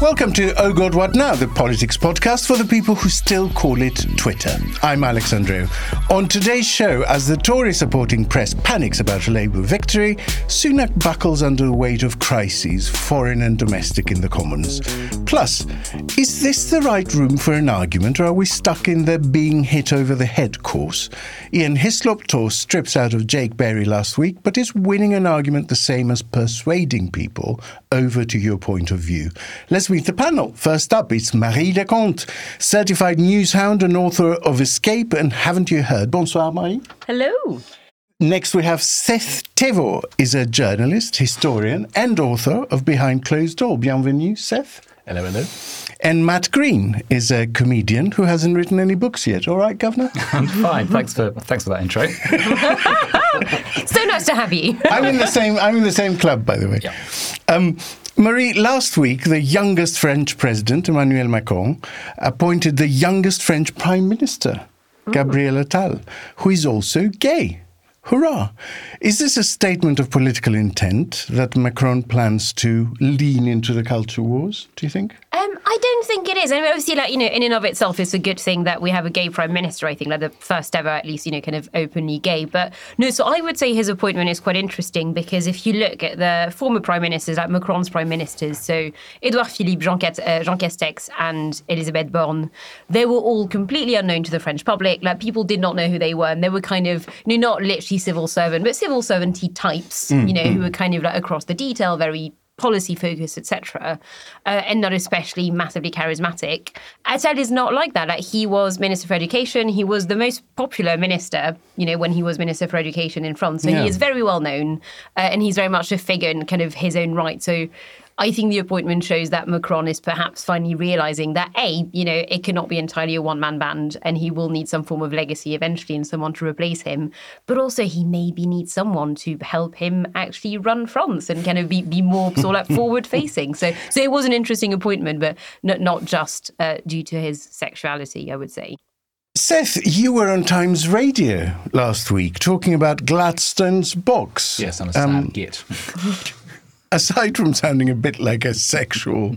Welcome to Oh God What Now, the politics podcast for the people who still call it Twitter. I'm Alex Andreou. On today's show, as the Tory supporting press panics about a Labour victory, Sunak buckles under the weight of crises, foreign and domestic, in the Commons. Plus, is this the right room for an argument, or are we stuck in the being hit over the head course? Ian Hislop Tore strips out of Jake Berry last week, but is winning an argument the same as persuading people over to your point of view. Let's meet the panel. First up, it's Marie Le Conte, certified news hound and author of Escape and Haven't You Heard? Bonsoir, Marie. Hello. Next, we have Seth Thevoz, is a journalist, historian, and author of Behind Closed Door. Bienvenue, Seth. Hello, hello. And Matt Green is a comedian who hasn't written any books yet. All right, Governor? I'm fine. Thanks for thanks for that intro. so nice to have you. I'm in the same. I'm in the same club, by the way. Yeah. Um, Marie, last week, the youngest French president, Emmanuel Macron, appointed the youngest French prime minister, Gabriel Attal, who is also gay. Hurrah! Is this a statement of political intent that Macron plans to lean into the culture wars, do you think? Um, I don't think it is. I mean, obviously, like you know, in and of itself, it's a good thing that we have a gay prime minister. I think, like the first ever, at least, you know, kind of openly gay. But no, so I would say his appointment is quite interesting because if you look at the former prime ministers, like Macron's prime ministers, so Edouard Philippe, Jean, uh, Jean Castex, and Elisabeth Borne, they were all completely unknown to the French public. Like people did not know who they were, and they were kind of, you know, not literally civil servant, but civil servanty types, mm, you know, mm. who were kind of like across the detail, very policy focus, etc., uh, and not especially massively charismatic. Attal is not like that. Like he was minister for education. He was the most popular minister, you know, when he was minister for education in France. So yeah. he is very well known, uh, and he's very much a figure in kind of his own right. So I think the appointment shows that Macron is perhaps finally realizing that A, you know, it cannot be entirely a one man band and he will need some form of legacy eventually and someone to replace him. But also he maybe needs someone to help him actually run France and kind of be, be more sort of forward facing. So so it was an interesting appointment, but not, not just uh, due to his sexuality, I would say. Seth, you were on Times Radio last week talking about Gladstone's box. Yes, I'm a um, git. aside from sounding a bit like a sexual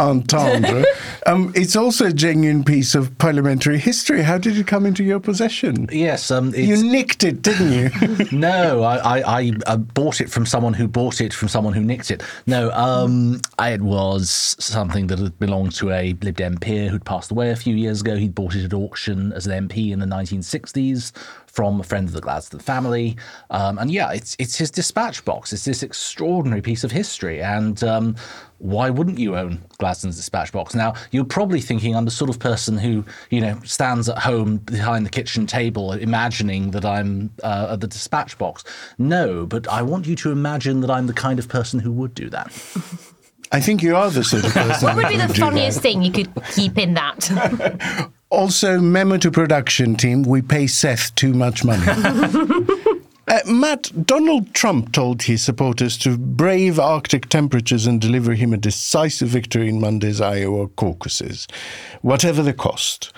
entendre, um, it's also a genuine piece of parliamentary history. How did it come into your possession? Yes, um, you nicked it, didn't you? no, I, I, I uh, bought it from someone who bought it from someone who nicked it. No, um, it was something that had belonged to a Lib Dem peer who'd passed away a few years ago. He'd bought it at auction as an MP in the 1960s from a friend of the Gladstone family. Um, and yeah, it's it's his dispatch box. It's this extraordinary piece of history. And um, why wouldn't you own Gladstone's dispatch box? Now, you're probably thinking I'm the sort of person who, you know, stands at home behind the kitchen table imagining that I'm uh, at the dispatch box. No, but I want you to imagine that I'm the kind of person who would do that. I think you are the sort of person. what would be the funniest thing you could keep in that? Also, memo to production team, we pay Seth too much money. Uh, Matt, Donald Trump told his supporters to brave Arctic temperatures and deliver him a decisive victory in Monday's Iowa caucuses, whatever the cost.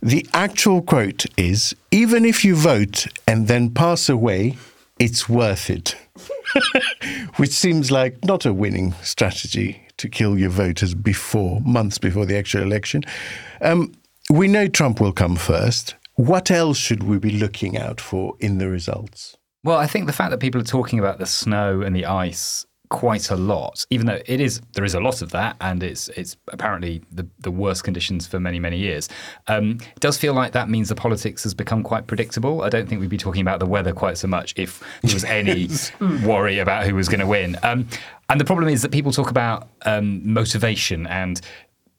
The actual quote is even if you vote and then pass away, it's worth it. Which seems like not a winning strategy to kill your voters before, months before the actual election. Um, we know Trump will come first. What else should we be looking out for in the results? Well, I think the fact that people are talking about the snow and the ice quite a lot, even though it is there is a lot of that, and it's it's apparently the, the worst conditions for many many years. Um, it does feel like that means the politics has become quite predictable. I don't think we'd be talking about the weather quite so much if there was any worry about who was going to win. Um, and the problem is that people talk about um, motivation and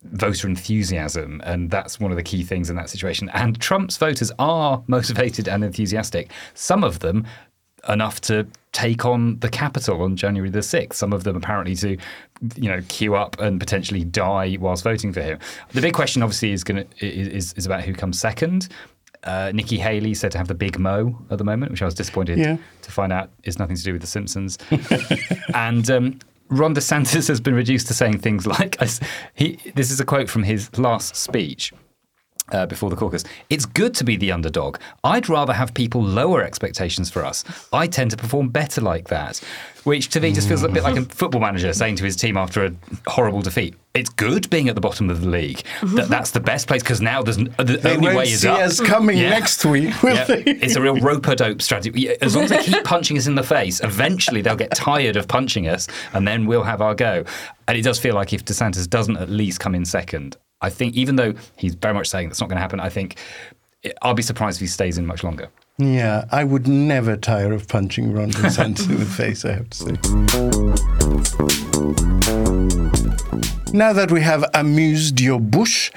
voter enthusiasm, and that's one of the key things in that situation. And Trump's voters are motivated and enthusiastic. Some of them enough to take on the Capitol on January the 6th. Some of them apparently to, you know, queue up and potentially die whilst voting for him. The big question obviously is going to is, is about who comes second. Uh, Nikki Haley said to have the big mo at the moment, which I was disappointed yeah. to find out is nothing to do with The Simpsons. and um, Ron DeSantis has been reduced to saying things like, he, this is a quote from his last speech. Uh, before the caucus. It's good to be the underdog. I'd rather have people lower expectations for us. I tend to perform better like that, which to me just feels a bit like a mm. football manager saying to his team after a horrible defeat, "It's good being at the bottom of the league. That, mm-hmm. that's the best place because now there's n- uh, the They only way is see up." us coming Yeah. next week, will Yeah, they? it's a real rope a dope strategy. As long as they keep punching us in the face, eventually they'll get tired of punching us, and then we'll have our go. And it does feel like if DeSantis doesn't at least come in second, I think even though he's very much saying that's not going to happen, I think I'll be surprised if he stays in much longer. Yeah, I would never tire of punching Ron DeSantis in the face, I have to say. Now that we have amused your bush,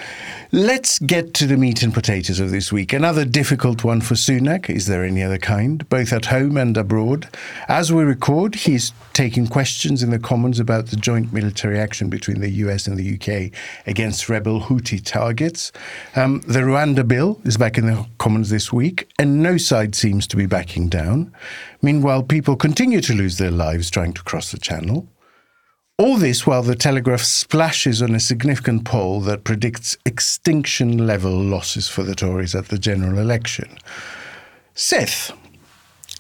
let's get to the meat and potatoes of this week. Another difficult one for Sunak. Is there any other kind, both at home and abroad? As we record, he's taking questions in the Commons about the joint military action between the US and the UK against rebel Houthi targets. Um, the Rwanda bill is back in the Commons this week, and no side seems to be backing down. Meanwhile, people continue to lose their lives trying to cross the channel. All this while the Telegraph splashes on a significant poll that predicts extinction level losses for the Tories at the general election. Seth,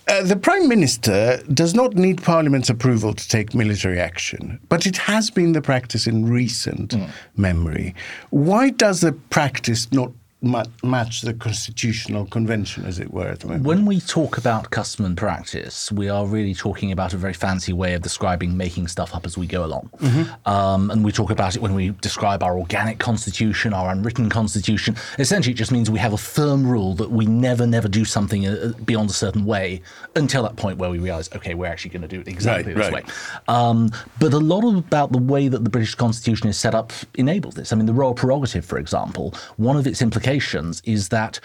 uh, the Prime Minister does not need Parliament's approval to take military action, but it has been the practice in recent memory. Why does the practice not match the constitutional convention, as it were, at the moment? When we talk about custom and practice, we are really talking about a very fancy way of describing making stuff up as we go along. Um, and we talk about it when we describe our organic constitution, our unwritten constitution. Essentially, it just means we have a firm rule that we never, never do something uh, beyond a certain way until that point where we realize, okay, we're actually going to do it exactly Right, this right. way. Um, but a lot of about the way that the British Constitution is set up enables this. I mean, the royal prerogative, for example, one of its implications is that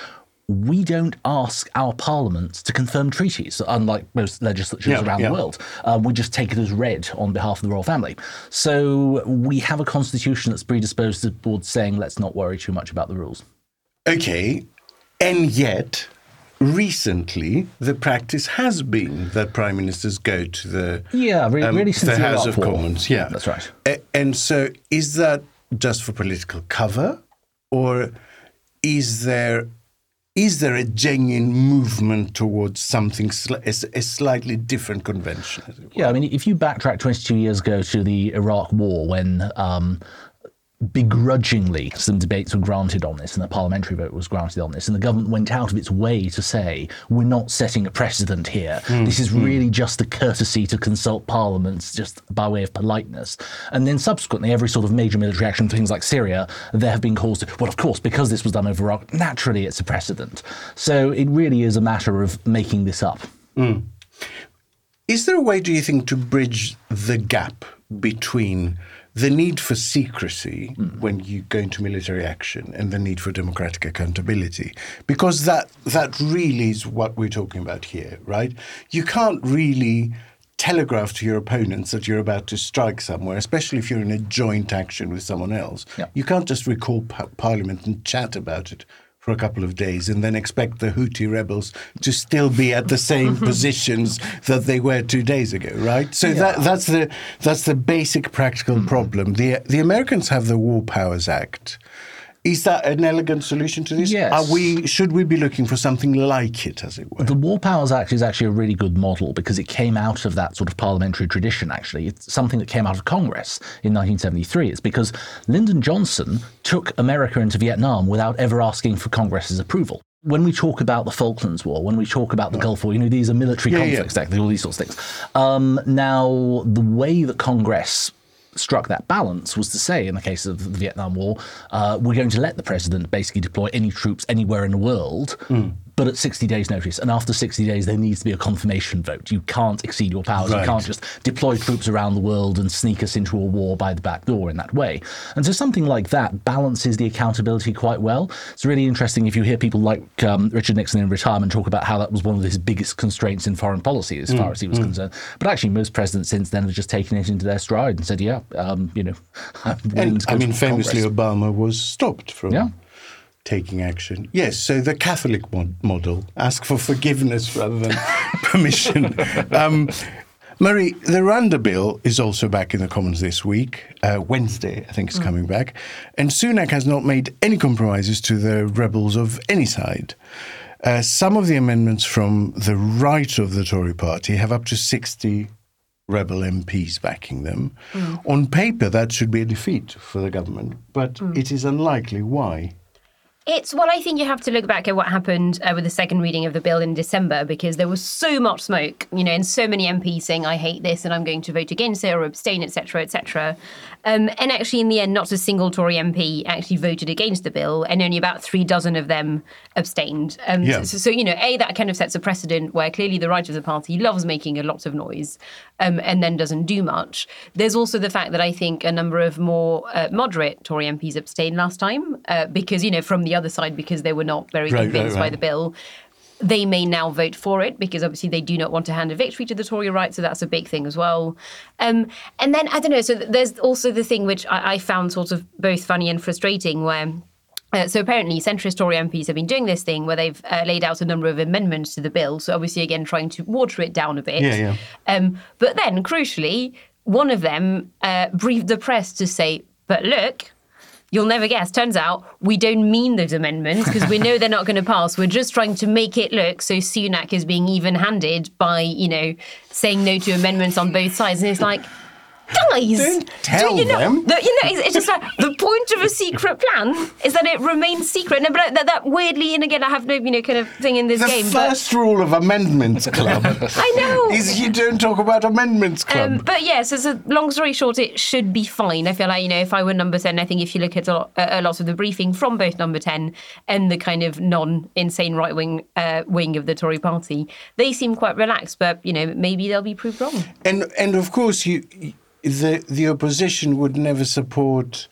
we don't ask our parliaments to confirm treaties, unlike most legislatures Yeah, around yeah. the world. Uh, we just take it as read on behalf of the royal family. So we have a constitution that's predisposed towards saying, let's not worry too much about the rules. Okay, and yet recently the practice has been that prime ministers go to the Yeah, re- really since the the House of Commons. Yeah, That's right. A- and so, is that just for political cover, or is there is there a genuine movement towards something a, a slightly different convention? Yeah, I mean, if you backtrack 22 years ago to the Iraq War, when um, begrudgingly some debates were granted on this and a parliamentary vote was granted on this, and the government went out of its way to say, we're not setting a precedent here. Hmm, this is hmm. really just a courtesy to consult parliaments, just by way of politeness. And then subsequently, every sort of major military action, things like Syria, there have been calls to, well, of course, because this was done over Iraq, naturally it's a precedent. So it really is a matter of making this up. Hmm. Is there a way, do you think, to bridge the gap between the need for secrecy when you go into military action and the need for democratic accountability? Because that that really is what we're talking about here, right? You can't really telegraph to your opponents that you're about to strike somewhere, especially if you're in a joint action with someone else. Yeah. You can't just recall pa- Parliament and chat about it for a couple of days and then expect the Houthi rebels to still be at the same positions that they were two days ago, right? So that, that's the that's the basic practical hmm. problem. The the Americans have the War Powers Act. Is that an elegant solution to this? Yes. Are we should we be looking for something like it, as it were? The War Powers Act is actually a really good model because it came out of that sort of parliamentary tradition, actually. It's something that came out of Congress in 1973. It's because Lyndon Johnson took America into Vietnam without ever asking for Congress's approval. When we talk about the Falklands War, when we talk about the Gulf War, you know, these are military Yeah, yeah. conflicts, exactly, all these sorts of things. Um, now, the way that Congress struck that balance was to say, in the case of the Vietnam War, uh, we're going to let the president basically deploy any troops anywhere in the world, Hmm. But at 60 days' notice. And after 60 days, there needs to be a confirmation vote. You can't exceed your powers. Right. You can't just deploy troops around the world and sneak us into a war by the back door in that way. And so something like that balances the accountability quite well. It's really interesting if you hear people like um, Richard Nixon in retirement talk about how that was one of his biggest constraints in foreign policy as Hmm. far as he was concerned. But actually, most presidents since then have just taken it into their stride and said, yeah, um, you know, And I mean, famously, Congress. Obama was stopped from Yeah. Taking action. Yes, so the Catholic mod- model ask for forgiveness rather than permission. Um, Marie, the Rwanda bill is also back in the Commons this week. Uh, Wednesday, I think, is coming back. And Sunak has not made any compromises to the rebels of any side. Uh, some of the amendments from the right of the Tory party have up to 60 rebel MPs backing them. On paper, that should be a defeat for the government, but it is unlikely. Why? It's well, I think you have to look back at what happened uh, with the second reading of the bill in December because there was so much smoke, you know, and so many MPs saying, "I hate this and I'm going to vote against it or abstain, etc., etc." Um, and actually, in the end, not a single Tory MP actually voted against the bill, and only about three dozen of them abstained. Um, Yeah. so, so, you know, a that kind of sets a precedent where clearly the right of the party loves making a lot of noise, um, and then doesn't do much. There's also the fact that I think a number of more uh, moderate Tory MPs abstained last time uh, because you know from the other side because they were not very Right, right, convinced by the bill. They may now vote for it because obviously they do not want to hand a victory to the Tory right, so that's a big thing as well. Um, and then I don't know. So there's also the thing which I, I found sort of both funny and frustrating, where uh, so apparently, centrist Tory MPs have been doing this thing where they've uh, laid out a number of amendments to the bill. So obviously, again, trying to water it down a bit. Yeah, yeah. Um, but then, crucially, one of them uh, briefed the press to say, "But look." You'll never guess. Turns out we don't mean those amendments because we know they're not going to pass. We're just trying to make it look so Sunak is being even-handed by, you know, saying no to amendments on both sides. And it's like, guys, Don't tell do you know, them. the- you know, it's, it's just like the point of a secret plan is that it remains secret. No, but that, that weirdly, and again, I have no, you know, kind of thing in this The game. but- first rule of Amendments Club I know. is you don't talk about Amendments Club. Um, but yes, yeah, so, so long story short, it should be fine. I feel like, you know, if I were number 10, I think if you look at a lot, a lot of the briefing from both number 10 and the kind of non insane right wing uh, wing of the Tory party, they seem quite relaxed, but, you know, maybe they'll be proved wrong. And and of course, you the the opposition would never support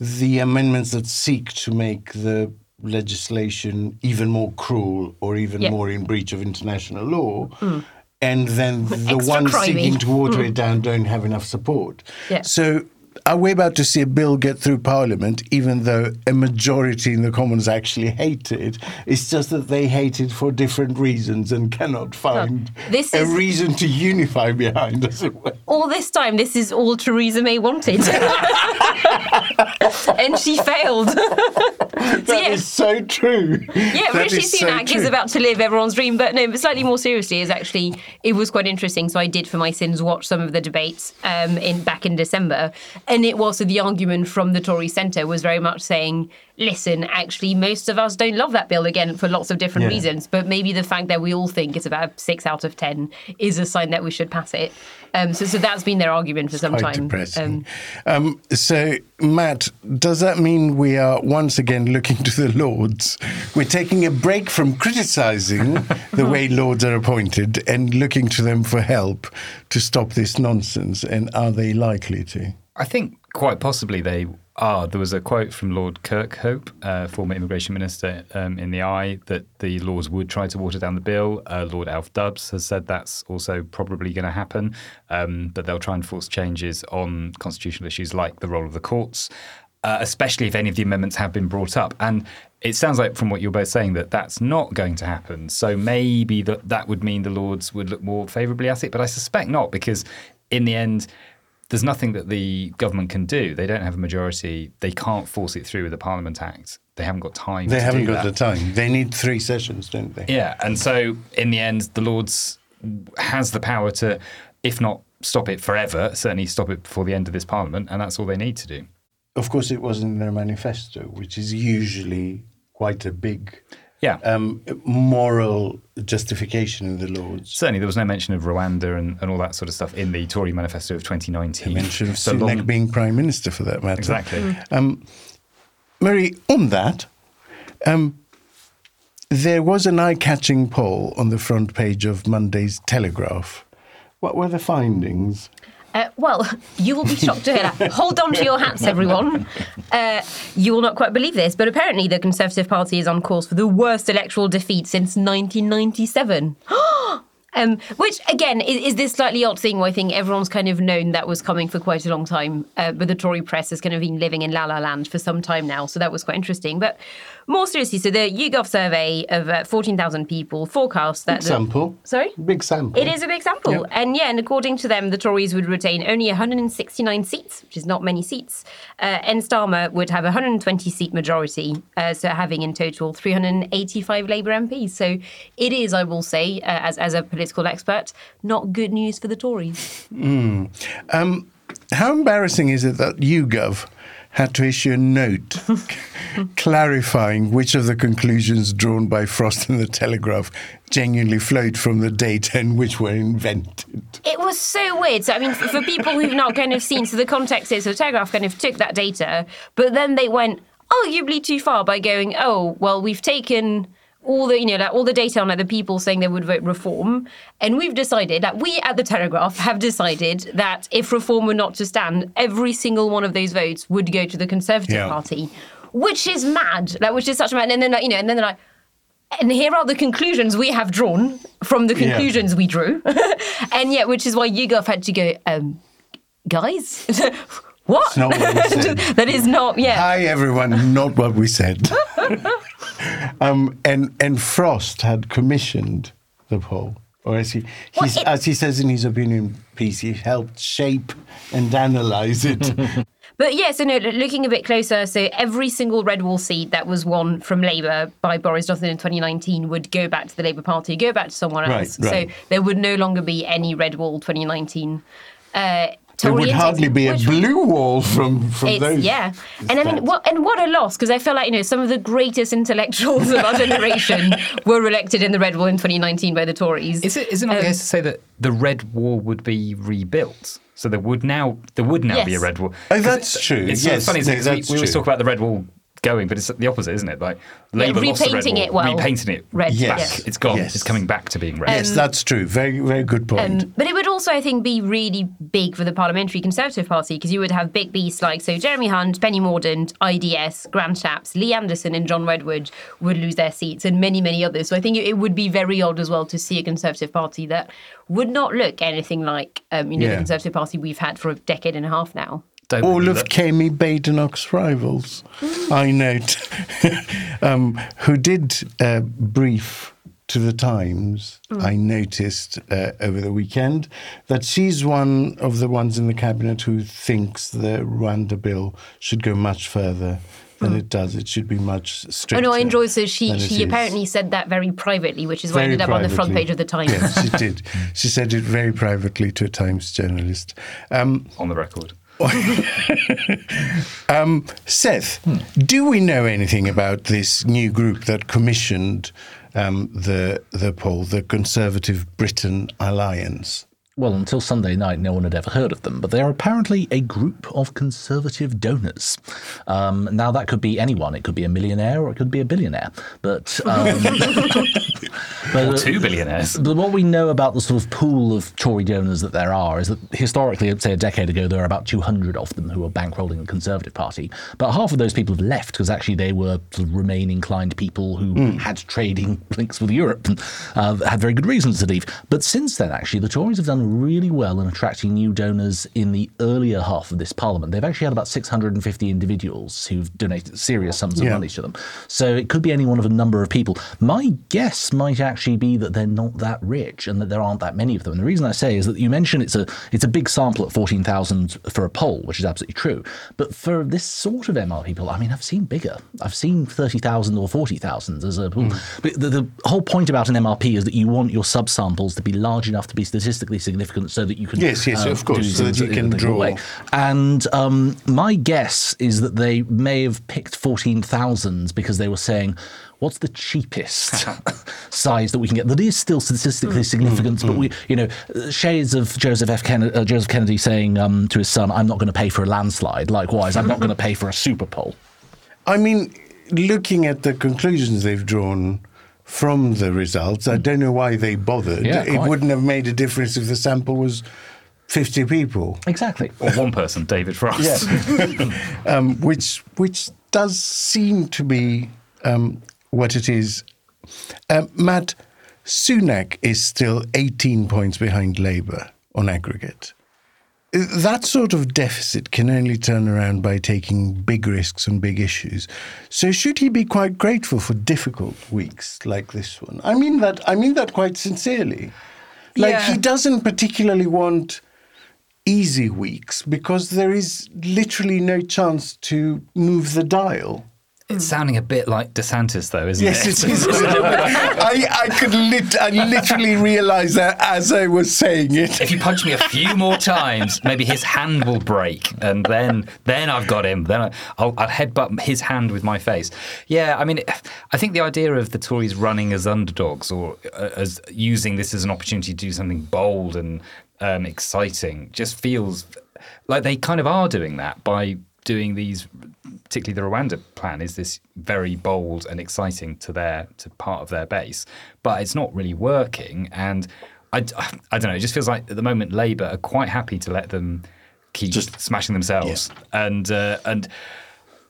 the amendments that seek to make the legislation even more cruel or even Yeah. more in breach of international law. Mm. And then the Extra ones crimey. seeking to water mm. it down don't have enough support. Yeah. So are we about to see a bill get through Parliament, even though a majority in the Commons actually hate it? It's just that they hate it for different reasons and cannot find this a reason to unify behind, as it were. All this time, this is all Theresa May wanted. and she failed. That yeah. is so true. Yeah, That Rishi is so Sunak is about to live everyone's dream. But no, but slightly more seriously, is actually it was quite interesting. So I did for my sins watch some of the debates um, in back in December, and it was so the argument from the Tory centre was very much saying, listen, actually, most of us don't love that bill again for lots of different Yeah. reasons. But maybe the fact that we all think it's about six out of ten is a sign that we should pass it. Um, so, so that's been their argument for some Quite time. depressing. Um, so, Matt, does that mean we are once again looking to the Lords? We're taking a break from criticising the way Lords are appointed and looking to them for help to stop this nonsense. And are they likely to? I think quite possibly they are. There was a quote from Lord Kirkhope, uh, former immigration minister, um, in the Eye that the Lords would try to water down the bill. Uh, Lord Alf Dubs has said that's also probably going to happen, um, but they'll try and force changes on constitutional issues like the role of the courts. Uh, especially if any of the amendments have been brought up. And it sounds like, from what you're both saying, that that's not going to happen. So maybe that that would mean the Lords would look more favourably at it, but I suspect not, because in the end, there's nothing that the government can do. They don't have a majority. They can't force it through with the Parliament Act. They haven't got time. They haven't got that. the time. They need three sessions, don't they? Yeah, and so in the end, the Lords has the power to, if not stop it forever, certainly stop it before the end of this Parliament, and that's all they need to do. Of course, it wasn't in their manifesto, which is usually quite a big Yeah. um, moral justification in the Lords. Certainly, there was no mention of Rwanda and, and all that sort of stuff in the Tory manifesto of 2019. mention of So Sunak long- being prime minister for that matter. Exactly. Marie, on that, um, there was an eye-catching poll on the front page of Monday's Telegraph. What were the findings? Uh, well, you will be shocked to hear that. Hold on to your hats, everyone. Uh, you will not quite believe this, but apparently the Conservative Party is on course for the worst electoral defeat since 1997. Um, which again is, is this slightly odd thing where I think everyone's kind of known that was coming for quite a long time, uh, but the Tory press has kind of been living in la la land for some time now, so that was quite interesting. But more seriously, so the YouGov survey of uh, fourteen thousand people forecasts that Big the, sample. Sorry. Big sample. It is a big sample. Yep. And yeah, and according to them, the Tories would retain only 169 seats, which is not many seats. Uh, and Starmer would have a 120 seat majority, uh, so having in total 385 Labour MPs. So it is, I will say, uh, as, as a political expert, not good news for the Tories. How embarrassing is it that YouGov had to issue a note clarifying which of the conclusions drawn by Frost and the Telegraph genuinely flowed from the data and which were invented? It was so weird. So, I mean, for people who've not kind of seen, so the context is the Telegraph kind of took that data, but then they went oh, arguably too far by going, oh, well, we've taken all the, you know, like all the data on like, the people saying they would vote reform, and we've decided that we at the Telegraph have decided that if reform were not to stand, every single one of those votes would go to the Conservative Yeah. Party, which is mad. Like, which is such a mad. And then, like, you know, and then they're like, and here are the conclusions we have drawn from the Yeah. conclusions we drew. and yet which is why YouGov had to go, um, guys, what? Not what that is not, yeah. Hi, everyone. Not what we said. um, and and Frost had commissioned the poll, or as he, Well, it- as he says in his opinion piece, he helped shape and analyze it. But yeah, so no, looking a bit closer, so every single red wall seat that was won from Labour by Boris Johnson in 2019 would go back to the Labour Party, go back to someone Right, else. right. So there would no longer be any red wall 2019. Uh, there Tory would hardly be a blue wall from from It's, those. yeah, and I mean, what and what a loss because I feel like you know some of the greatest intellectuals of our generation were elected in the Red Wall in 2019 by the Tories. Is it is it not the Um, to say that the red wall would be rebuilt? So there would now there would now be a red wall. Oh, that's it- true. It's sort Yes, funny no, because we, that's we always talk about the red wall going, but it's the opposite, isn't it? Like Labour lost the red repainting wall, it well. repainting it Red, back. yes. It's gone. Yes. It's coming back to being red. Yes, that's true. Very very good point. Um, but it would also, I think, be really big for the Parliamentary Conservative Party because you would have big beasts like so Jeremy Hunt, Penny Mordaunt, IDS, Grant Shapps, Lee Anderson, and John Redwood would lose their seats, and many, many others. So I think it, it would be very odd as well to see a Conservative Party that would not look anything like um, you know Yeah. the Conservative Party we've had for a decade and a half now. Don't All of look- Kemi Badenoch's rivals, I note, um, who did uh, brief to the Times. I noticed uh, over the weekend that she's one of the ones in the cabinet who thinks the Rwanda bill should go much further than it does. It should be much Oh stricter. no, I enjoy so she than it she is. apparently said that very privately, which is why it Very ended up on the front page of the Times. Yes, she did. She said it very privately to a Times journalist. Um, on the record. Um, Seth, do we know anything about this new group that commissioned um, the the poll, the Conservative Britain Alliance? Well, until Sunday night, no one had ever heard of them, but they are apparently a group of conservative donors. Um, now, that could be anyone. It could be a millionaire or it could be a billionaire. But, um, but uh, Two billionaires. But what we know about the sort of pool of Tory donors that there are is that historically, say a decade ago, there were about 200 of them who were bankrolling the Conservative Party. But half of those people have left because actually they were sort of Remain inclined people who had trading links with Europe and uh, had very good reasons to leave. But since then, actually, the Tories have done really well in attracting new donors in the earlier half of this parliament. They've actually had about 650 individuals who've donated serious sums of Yeah. money to them. So it could be any one of a number of people. My guess might actually be that they're not that rich and that there aren't that many of them. And the reason I say is that you mentioned it's a it's a big sample at 14,000 for a poll, which is absolutely true. But for this sort of MR people, I mean, I've seen bigger. I've seen 30,000 or 40,000 as a pool. Hmm. But the, the whole point about an MRP is that you want your subsamples to be large enough to be statistically significant so that you can Yes, yes, of course, so that you can draw. way. And um, my guess is that they may have picked 14,000 because they were saying, what's the cheapest size that we can get that is still statistically significant? But we, you know, shades of Joseph F. Kennedy, uh, Joseph Kennedy saying um, to his son, I'm not going to pay for a landslide. Likewise, I'm not going to pay for a super poll. I mean, looking at the conclusions they've drawn from the results, I don't know why they bothered. Yeah, it quite. wouldn't have made a difference if the sample was 50 people. Exactly. Or one person, David Frost. um, which which does seem to be um, what it is. Um, Matt, Sunak is still 18 points behind Labour on aggregate. That sort of deficit can only turn around by taking big risks on big issues. So should he be quite grateful for difficult weeks like this one? I mean that I mean that quite sincerely. Like Yeah. he doesn't particularly want easy weeks because there is literally no chance to move the dial. It's sounding a bit like DeSantis, though, isn't Yes, it? Yes, it is. I, I could lit- I literally realised that as I was saying it. if you punch me a few more times, maybe his hand will break, and then then I've got him. Then I, I'll, I'll headbutt his hand with my face. Yeah, I mean, I think the idea of the Tories running as underdogs or uh, as using this as an opportunity to do something bold and um, exciting just feels like they kind of are doing that by doing these. Particularly the Rwanda plan is this very bold and exciting to their to part of their base, but it's not really working and. I, I don't know. It just feels like at the moment Labour are quite happy to let them keep Just- smashing themselves, and uh, and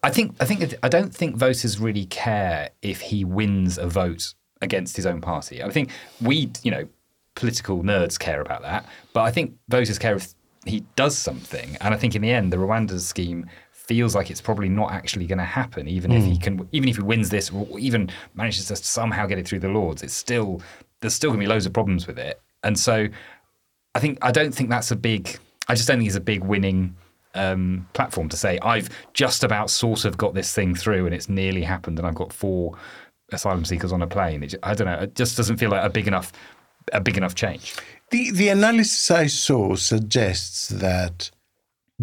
I think I think I don't think voters really care if he wins a vote against his own party. I think we, you know, political nerds care about that, but I think voters care if he does something. And I think in the end, the Rwanda scheme feels like it's probably not actually going to happen, even if he can, even if he wins this, or even manages to somehow get it through the Lords. It's still there's still going to be loads of problems with it, and so I think I don't think that's a big. I just don't think it's a big winning um, platform to say I've just about sort of got this thing through and it's nearly happened and I've got four asylum seekers on a plane. It, I don't know. It just doesn't feel like a big enough a big enough change. The the analysis I saw suggests that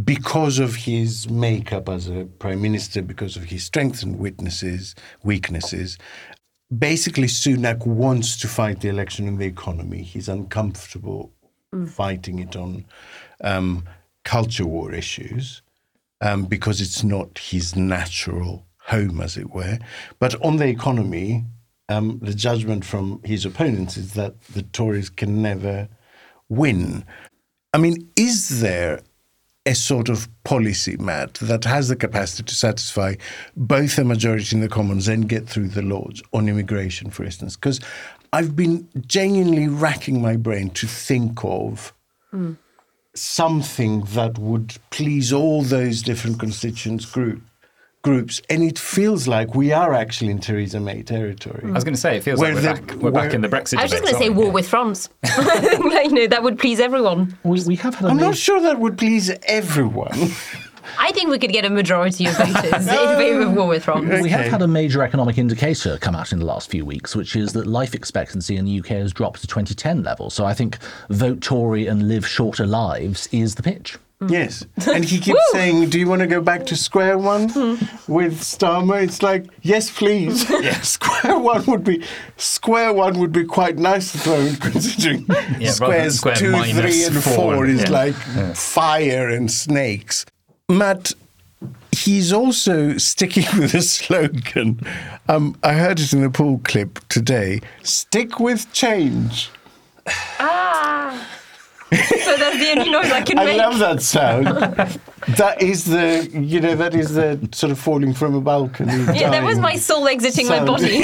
because of his makeup as a prime minister, because of his strengths and weaknesses, weaknesses, basically Sunak wants to fight the election in the economy. He's uncomfortable fighting it on um, culture war issues um, because it's not his natural home, as it were. But on the economy, um, the judgment from his opponents is that the Tories can never win. I mean, is there a sort of policy, Matt, that has the capacity to satisfy both a majority in the Commons and get through the Lords on immigration, for instance? Because I've been genuinely racking my brain to think of hmm. something that would please all those different constituents group groups, and it feels like we are actually in Theresa May territory. I was going to say it feels Where like we're, the- back, we're back in the Brexit. I was just going to say aren't we? war with France. like, you know, that would please everyone. We, we have had a I'm major- not sure that would please everyone. I think we could get a majority of voters in favour of war with France. We have had a major economic indicator come out in the last few weeks, which is that life expectancy in the UK has dropped to 2010 level. So I think vote Tory and live shorter lives is the pitch. Yes. And he keeps saying, Do you want to go back to square one with Starmer? It's like, Yes, please. Square one would be square one would be quite nice to throw in considering rather than squares square two, minus three, and four, four is yeah. like fire and snakes. Matt, he's also sticking with a slogan. Um, I heard it in the pool clip today. Stick with change. Ah. So that's the only noise I can I make. love that sound. that is the, you know, that is the sort of falling from a balcony. yeah, that was my soul exiting my body.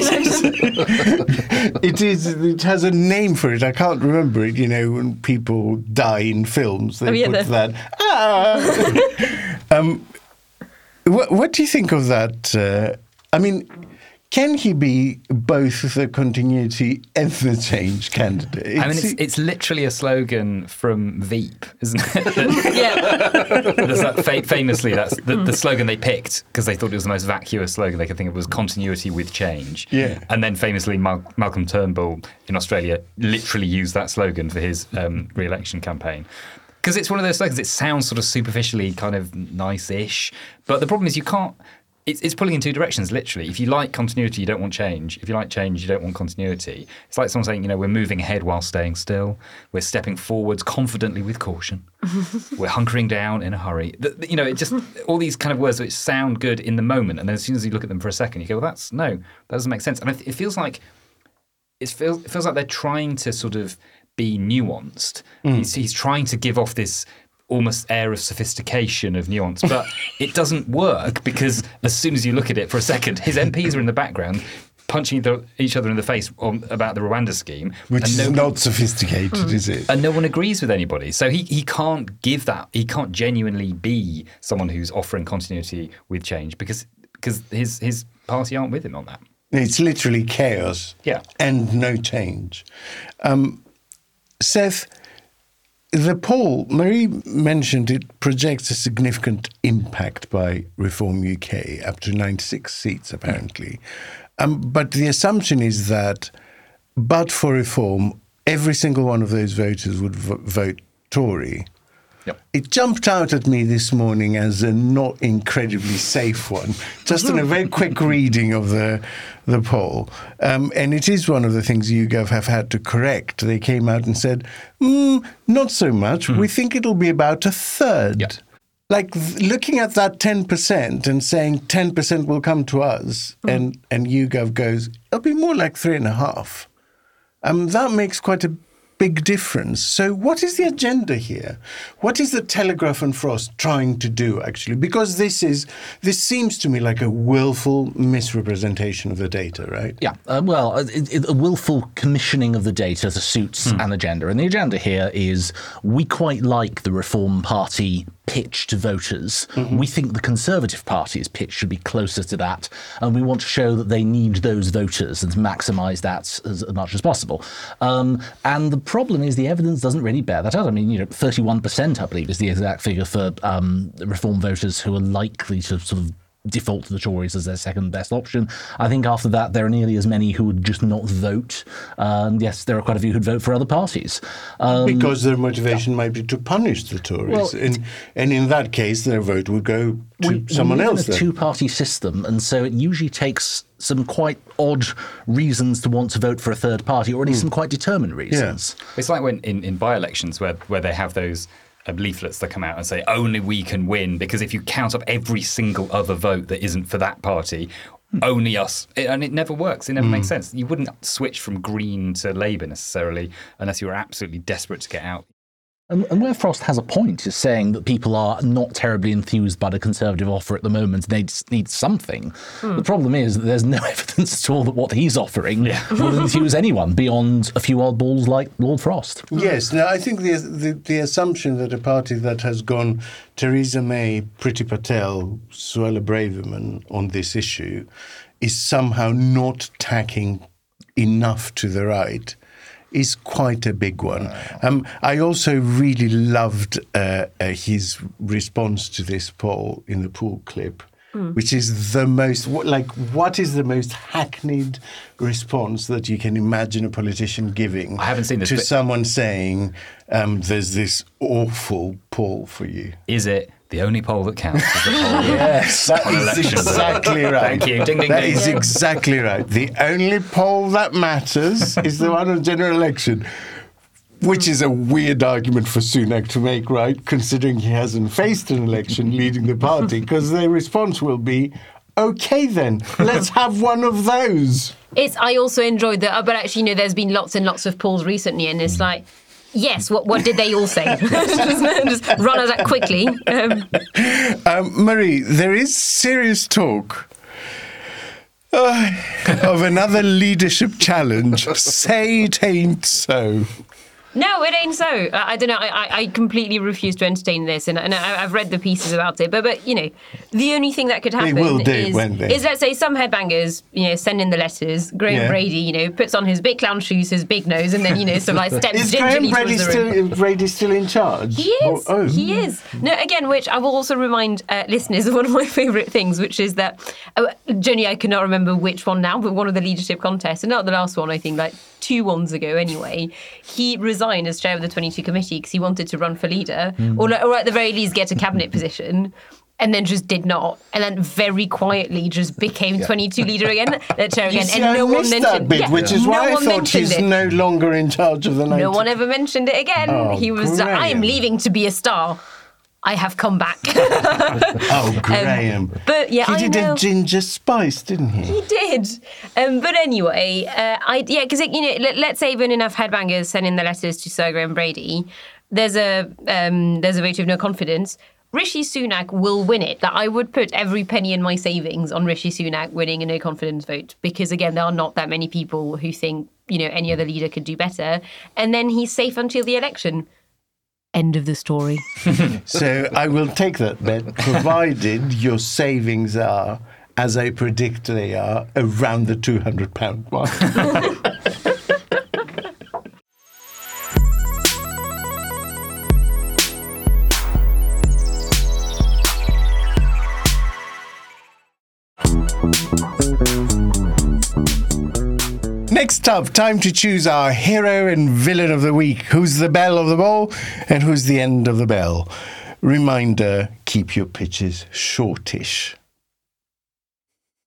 it is. It has a name for it. I can't remember it. You know, when people die in films, they Oh, yeah, put that. Ah. um, what, what do you think of that? Uh, I mean, can he be both the continuity and the change candidate? I mean, it's, it's literally a slogan from Veep, isn't it? yeah. There's that famously, that's the, the slogan they picked because they thought it was the most vacuous slogan they could think of was continuity with change. Yeah. And then famously, Mal- Malcolm Turnbull in Australia literally used that slogan for his um, re-election campaign. Because it's one of those slogans. It sounds sort of superficially kind of nice-ish, but the problem is you can't. It's, it's pulling in two directions, literally. If you like continuity, you don't want change. If you like change, you don't want continuity. It's like someone saying, you know, we're moving ahead while staying still. We're stepping forwards confidently with caution. we're hunkering down in a hurry. The- the- you know, it just all these kind of words which sound good in the moment, and then as soon as you look at them for a second, you go, "Well, that's no, that doesn't make sense." And it, it feels like it feels it feels like they're trying to sort of be nuanced. Hmm. He's, he's trying to give off this almost air of sophistication of nuance, but it doesn't work because as soon as you look at it for a second, his MPs are in the background. punching the, each other in the face on, about the Rwanda scheme, Which and is not sophisticated, is it? and no one agrees with anybody. So he, he can't give that. He can't genuinely be someone who's offering continuity with change because because his his party aren't with him on that. It's literally chaos. Yeah. And no change. Um, Seth, the poll, Marie mentioned it projects a significant impact by Reform UK, up to 96 seats apparently. Um, but the assumption is that, but for reform, every single one of those voters would v- vote Tory. Yep. It jumped out at me this morning as a not incredibly safe one, just in a very quick reading of the the poll. Um, and it is one of the things YouGov have had to correct. They came out and said, mm, not so much. We think it'll be about a third. Yeah. Like th- looking at that 10% and saying 10% will come to us, and, and YouGov goes, it'll be more like three and a half. Um, that makes quite a big difference. So, what is the agenda here? What is the Telegraph and Frost trying to do actually? Because this is this seems to me like a willful misrepresentation of the data, right? Yeah, uh, well, it, it, a willful commissioning of the data to suit an agenda. And the agenda here is we quite like the Reform Party pitch to voters. We think the Conservative Party's pitch should be closer to that. And we want to show that they need those voters and to maximise that as, as much as possible. Um, and the problem is the evidence doesn't really bear that out. I mean, you know, 31%, I believe, is the exact figure for um, Reform voters who are likely to sort of default to the Tories as their second best option. I think after that, there are nearly as many who would just not vote. And yes, there are quite a few who'd vote for other parties. Um, Because their motivation might be to punish the Tories, Well, and and in that case, their vote would go to we, someone we live else. in a two-party system, and so it usually takes some quite odd reasons to want to vote for a third party, or at least some quite determined reasons. It's like when in, in by-elections where where they have those uh, leaflets that come out and say only we can win because if you count up every single other vote that isn't for that party. Only us, It- and it never works. It never makes sense. You wouldn't switch from Green to Labour necessarily unless you were absolutely desperate to get out. And, and where Frost has a point is saying that people are not terribly enthused by the Conservative offer at the moment. They need something. The hmm. problem is that there's no evidence at all that what he's offering will enthuse anyone beyond a few oddballs like Lord Frost. Yes, now I think the, the the assumption that a party that has gone Theresa May, Priti Patel, Suella Braverman on this issue is somehow not tacking enough to the right is quite a big one. Um, I also really loved uh, uh, his response to this poll in the pool clip. Which is the most like what is the most hackneyed response that you can imagine a politician giving? I haven't seen this, to but- someone saying um, there's this awful poll for you. Is it the only poll that counts? Is the poll Yes, that On is elections. exactly right. Thank you. Ding, ding, That ding. is exactly right. The only poll that matters is the one on general election. Which is a weird argument for Sunak to make, right? Considering he hasn't faced an election leading the party, because their response will be, okay, then, let's have one of those. It's. I also enjoyed that, but actually, you know, there's been lots and lots of polls recently, and it's like, yes, what what did they all say? just, just run us that quickly. Um, Um, Marie, there is serious talk uh, of another leadership challenge. Say it ain't so. No, it ain't so. I, I don't know. I, I- I completely refuse to entertain this, and, and I, I've read the pieces about it. But but you know, the only thing that could happen is, is let's say some headbangers, you know, send in the letters. Graham Yeah. Brady, you know, puts on his big clown shoes, his big nose, and then you know, sort of like steps Is Graham gingerly Brady the room. still, Brady still in charge? He is. Oh, oh. He is. No, again, which I will also remind uh, listeners of one of my favourite things, which is that, uh, Jenny, I cannot remember which one now, but one of the leadership contests, and not the last one, I think, like two ones ago anyway, he resigned as chair of the 22 committee because he wanted to run for leader, Hmm. or, or at the very least get a cabinet position. And then just did not, and then very quietly just became 22 leader again, uh, chair again, see, and no one mentioned that bit, yeah, which is no why I thought he's it. no longer in charge of the 90. No one ever mentioned it again. Oh, he was, I am leaving to be a star. I have come back. Oh, Graham. but yeah, he I did know. a ginger spice, didn't he? He did, um, but anyway, uh, I yeah, because you know, let, let's say even enough headbangers send in the letters to Sir Graham Brady. There's a um, there's a vote of no confidence. Rishi Sunak will win it. That I would put every penny in my savings on Rishi Sunak winning a no confidence vote because again, there are not that many people who think you know any other leader could do better, and then he's safe until the election. End of the story. So I will take that bet, provided your savings are, as I predict they are, around the £200 mark. Next up, time to choose our hero and villain of the week. Who's the belle of the ball and who's the end of the bell? Reminder keep your pitches shortish.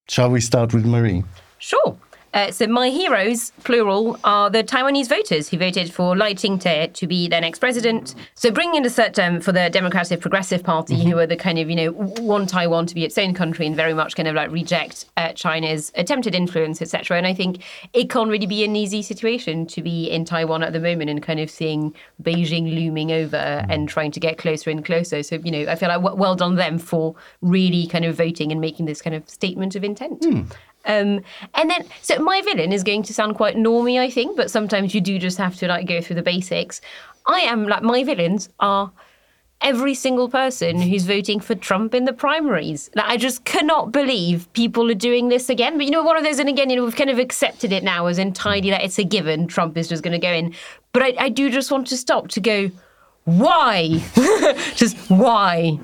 Shall we start with Marie? Sure. Uh, so my heroes, plural, are the Taiwanese voters who voted for Lai Ching-te to be their next president. So bringing in a cert um, for the Democratic Progressive Party, Mm-hmm. who are the kind of, you know, want Taiwan to be its own country and very much kind of like reject uh, China's attempted influence, etc. And I think it can't really be an easy situation to be in Taiwan at the moment and kind of seeing Beijing looming over Mm-hmm. and trying to get closer and closer. So, you know, I feel like w- well done them for really kind of voting and making this kind of statement of intent. Hmm. Um, and then, so my villain is going to sound quite normy, I think, but sometimes you do just have to like go through the basics. I am like my villains are every single person who's voting for Trump in the primaries. Like, I just cannot believe people are doing this again. But you know, one of those, and again, you know, we've kind of accepted it now as entirely that it's a given. Trump is just going to go in. But I, I do just want to stop to go, why? just why?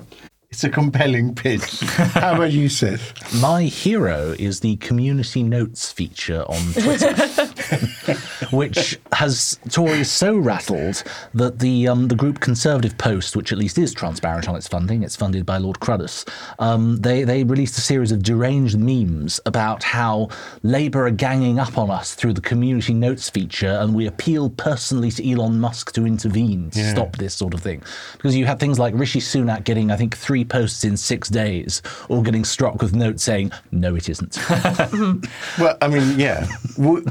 It's a compelling pitch. How about you, Seth? My hero is the community notes feature on Twitter, which has Tories so rattled that the um, the group Conservative Post, which at least is transparent on its funding, it's funded by Lord Cruddas, um, they they released a series of deranged memes about how Labour are ganging up on us through the community notes feature, and we appeal personally to Elon Musk to intervene to stop this sort of thing, because you had things like Rishi Sunak getting I think three posts in six days, or getting struck with notes saying no, it isn't. Well, I mean, yeah,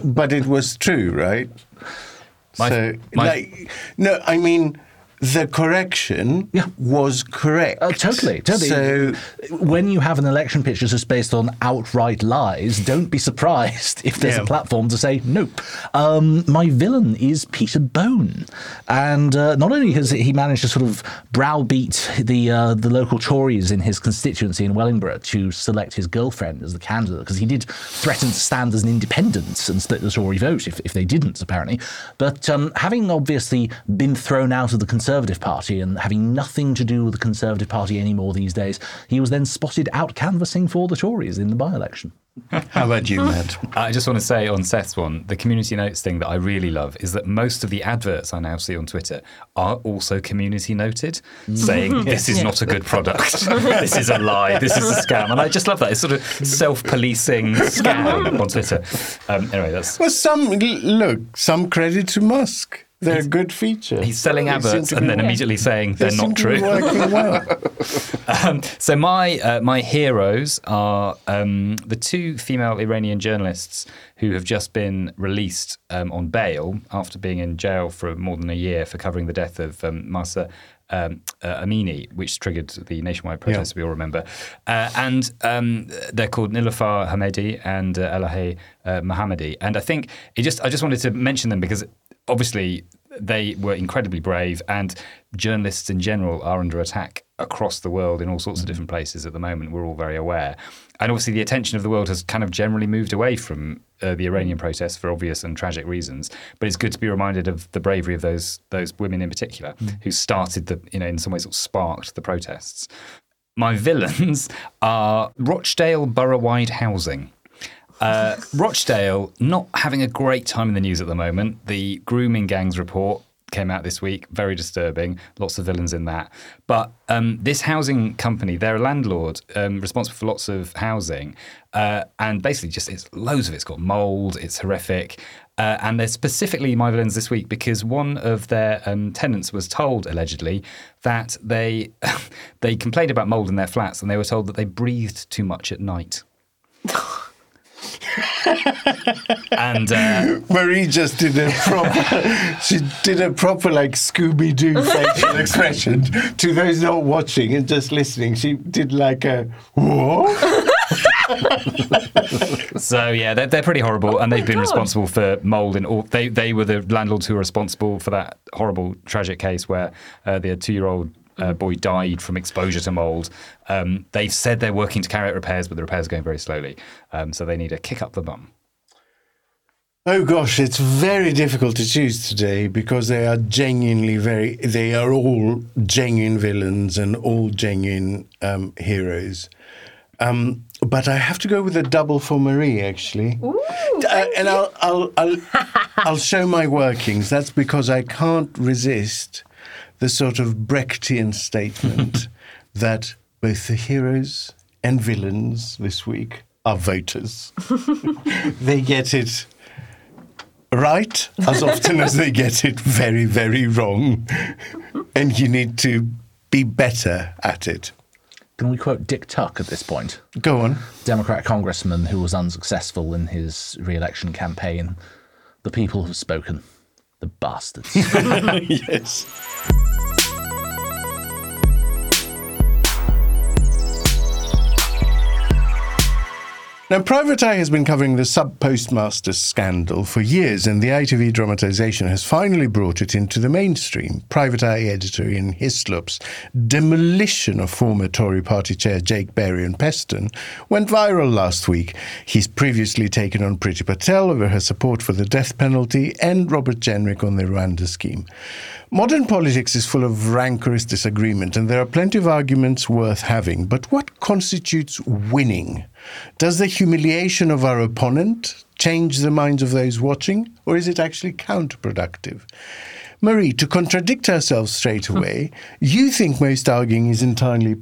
but it was true, right? My- so, my- like, no, I mean, the correction Yeah. was correct. Oh, totally, totally. So, when you have an election pitch that's just based on outright lies, don't be surprised if there's Yeah. a platform to say nope. Um, my villain is Peter Bone, and uh, not only has he managed to sort of browbeat the uh, the local Tories in his constituency in Wellingborough to select his girlfriend as the candidate, because he did threaten to stand as an independent and split the Tory vote if, if they didn't, apparently. But um, having obviously been thrown out of the Conservative Party and having nothing to do with the Conservative Party anymore these days, he was then spotted out canvassing for the Tories in the by election. how about you, Matt? I just want to say on Seth's one, the community notes thing that I really love is that most of the adverts I now see on Twitter are also community noted, saying this is not a good product, this is a lie, this is a scam, and I just love that. It's sort of self-policing scam on Twitter. Um, anyway, that's Well, some look, some credit to Musk. They're a good feature. he's selling adverts and then immediately saying they they're not true. well. Um, so my uh, my heroes are um, the two female Iranian journalists who have just been released um, on bail after being in jail for more than a year for covering the death of um, Mahsa um, uh, Amini, which triggered the nationwide protests we all remember. Uh, and um, they're called Nilufar Hamedi and uh, Elahe uh, Mohammadi. And I think it just I just wanted to mention them because obviously they were incredibly brave, and journalists in general are under attack across the world in all sorts of different places at the moment. We're all very aware. And obviously, the attention of the world has kind of generally moved away from uh, the Iranian protests for obvious and tragic reasons. But it's good to be reminded of the bravery of those those women in particular who started the, you know, in some ways, sort of sparked the protests. My villains are Rochdale Borough-wide housing. Uh, Rochdale not having a great time in the news at the moment. The grooming gangs report came out this week, very disturbing. Lots of villains in that. But um, this housing company, they're a landlord um, responsible for lots of housing, uh, and basically just it's loads of it's got mold. It's horrific. Uh, and they're specifically my villains this week because one of their um, tenants was told allegedly that they they complained about mold in their flats and they were told that they breathed too much at night. and uh, Marie just did a proper, she did a proper like Scooby Doo facial expression. To those not watching and just listening, she did like a what? so yeah, they're, they're pretty horrible, and they've been God. responsible for mold in all. They they were the landlords who were responsible for that horrible tragic case where uh, the two year old. Uh, boy died from exposure to mold. Um, they've said they're working to carry out repairs, but the repairs are going very slowly. Um, so they need a kick up the bum. Oh gosh, it's very difficult to choose today because they are genuinely very, they are all genuine villains and all genuine um, heroes. Um, but I have to go with a double for Marie, actually. Uh, and I'll, I'll, I'll, I'll show my workings. That's because I can't resist the sort of Brechtian statement that both the heroes and villains this week are voters. they get it right as often as they get it very, very wrong. And you need to be better at it. Can we quote Dick Tuck at this point? Go on. Democrat congressman who was unsuccessful in his re election campaign. The people have spoken. The bastards. yes. Now, Private Eye has been covering the sub postmaster scandal for years, and the ITV dramatisation has finally brought it into the mainstream. Private Eye editor Ian Hislop's demolition of former Tory party chair Jake Berry and Peston went viral last week. He's previously taken on Priti Patel over her support for the death penalty and Robert Jenrick on the Rwanda scheme. Modern politics is full of rancorous disagreement, and there are plenty of arguments worth having. But what constitutes winning? Does the humiliation of our opponent change the minds of those watching, or is it actually counterproductive? Marie, to contradict ourselves straight hmm. away, you think most arguing is entirely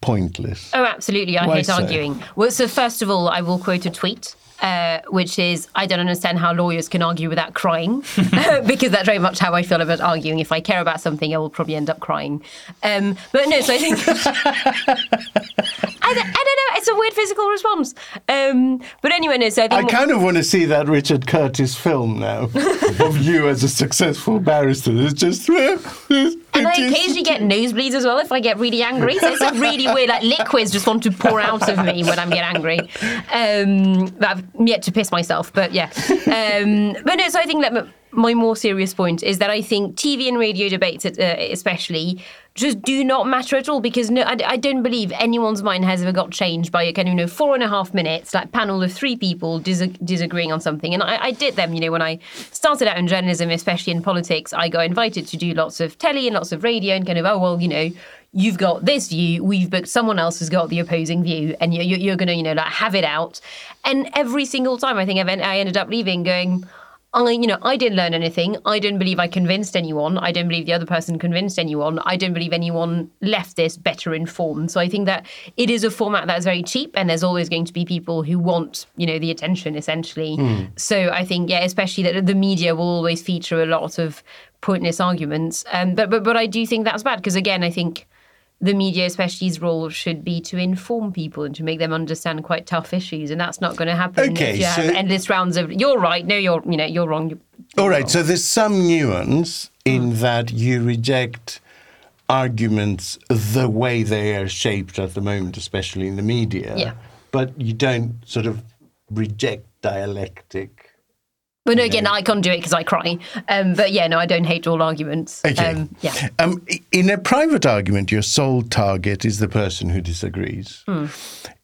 pointless. Oh, absolutely. I Why hate so? arguing. Well, so first of all, I will quote a tweet. Uh, which is, I don't understand how lawyers can argue without crying, because that's very much how I feel about arguing. If I care about something, I will probably end up crying. Um, but no, so I think I, don't- I don't know. It's a weird physical response. Um, but anyway, no. So I think I kind of want to see that Richard Curtis film now of you as a successful barrister. It's just. And I occasionally get nosebleeds as well if I get really angry. So it's a really weird, like liquids just want to pour out of me when I'm getting angry. Um, but I've yet to piss myself, but yeah. Um, but no, so I think that my more serious point is that I think TV and radio debates, uh, especially, just do not matter at all because no, I, I don't believe anyone's mind has ever got changed by a kind of you know four and a half minutes, like panel of three people dis- disagreeing on something. And I, I did them, you know, when I started out in journalism, especially in politics, I got invited to do lots of telly and lots of radio and kind of oh well, you know. You've got this view. We've booked someone else who's got the opposing view, and you're, you're going to, you know, like have it out. And every single time, I think I've, I ended up leaving, going, I, you know, I didn't learn anything. I don't believe I convinced anyone. I don't believe the other person convinced anyone. I don't believe anyone left this better informed. So I think that it is a format that's very cheap, and there's always going to be people who want, you know, the attention essentially. So I think, yeah, especially that the media will always feature a lot of pointless arguments. Um, but but but I do think that's bad because again, I think the media, especially's role, should be to inform people and to make them understand quite tough issues, and that's not going to happen Okay, if you have so- endless rounds of "you're right," "no, you're you know you're wrong." You're, All right, so there's some nuance in Hmm. that you reject arguments the way they are shaped at the moment, especially in the media. Yeah. But you don't sort of reject dialectic. But no, again, I can't do it because I cry. Um, but yeah, no, I don't hate all arguments. Okay. Um, yeah. Um, in a private argument, your sole target is the person who disagrees. Hmm.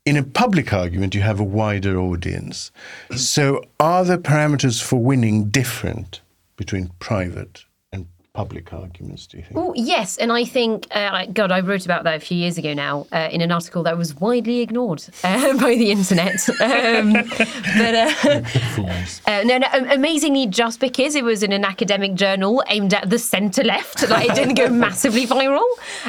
In a public argument, you have a wider audience. So, are the parameters for winning different between private public arguments, do you think? Oh, yes, and I think, uh, God, I wrote about that a few years ago now uh, in an article that was widely ignored uh, by the internet. Um, but uh, uh, no, no, amazingly, just because it was in an academic journal aimed at the centre left, like it didn't go massively viral.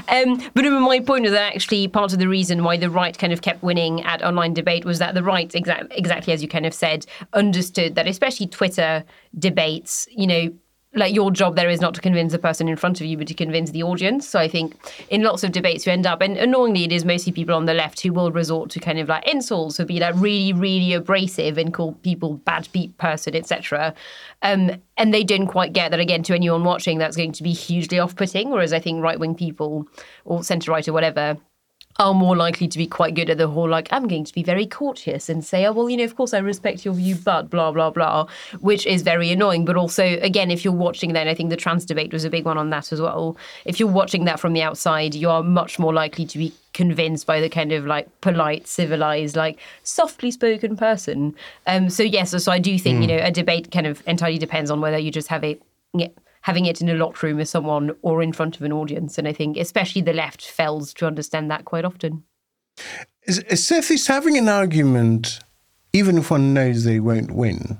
Um, but my point was that actually part of the reason why the right kind of kept winning at online debate was that the right, exa- exactly as you kind of said, understood that especially Twitter debates, you know, like your job there is not to convince the person in front of you, but to convince the audience. So I think in lots of debates you end up, and annoyingly, it is mostly people on the left who will resort to kind of like insults or be like really, really abrasive and call people bad beat person, etc. Um, and they didn't quite get that again to anyone watching. That's going to be hugely off-putting. Whereas I think right-wing people or centre right or whatever are more likely to be quite good at the whole like I'm going to be very courteous and say, oh well, you know, of course I respect your view, but blah blah blah, which is very annoying. But also, again, if you're watching then I think the trans debate was a big one on that as well. If you're watching that from the outside, you are much more likely to be convinced by the kind of like polite, civilized, like softly spoken person. Um, so yes, so I do think you know a debate kind of entirely depends on whether you just have it. Yeah, having it in a locked room with someone or in front of an audience. And I think especially the left fails to understand that quite often. Is, is Seth is having an argument, even if one knows they won't win,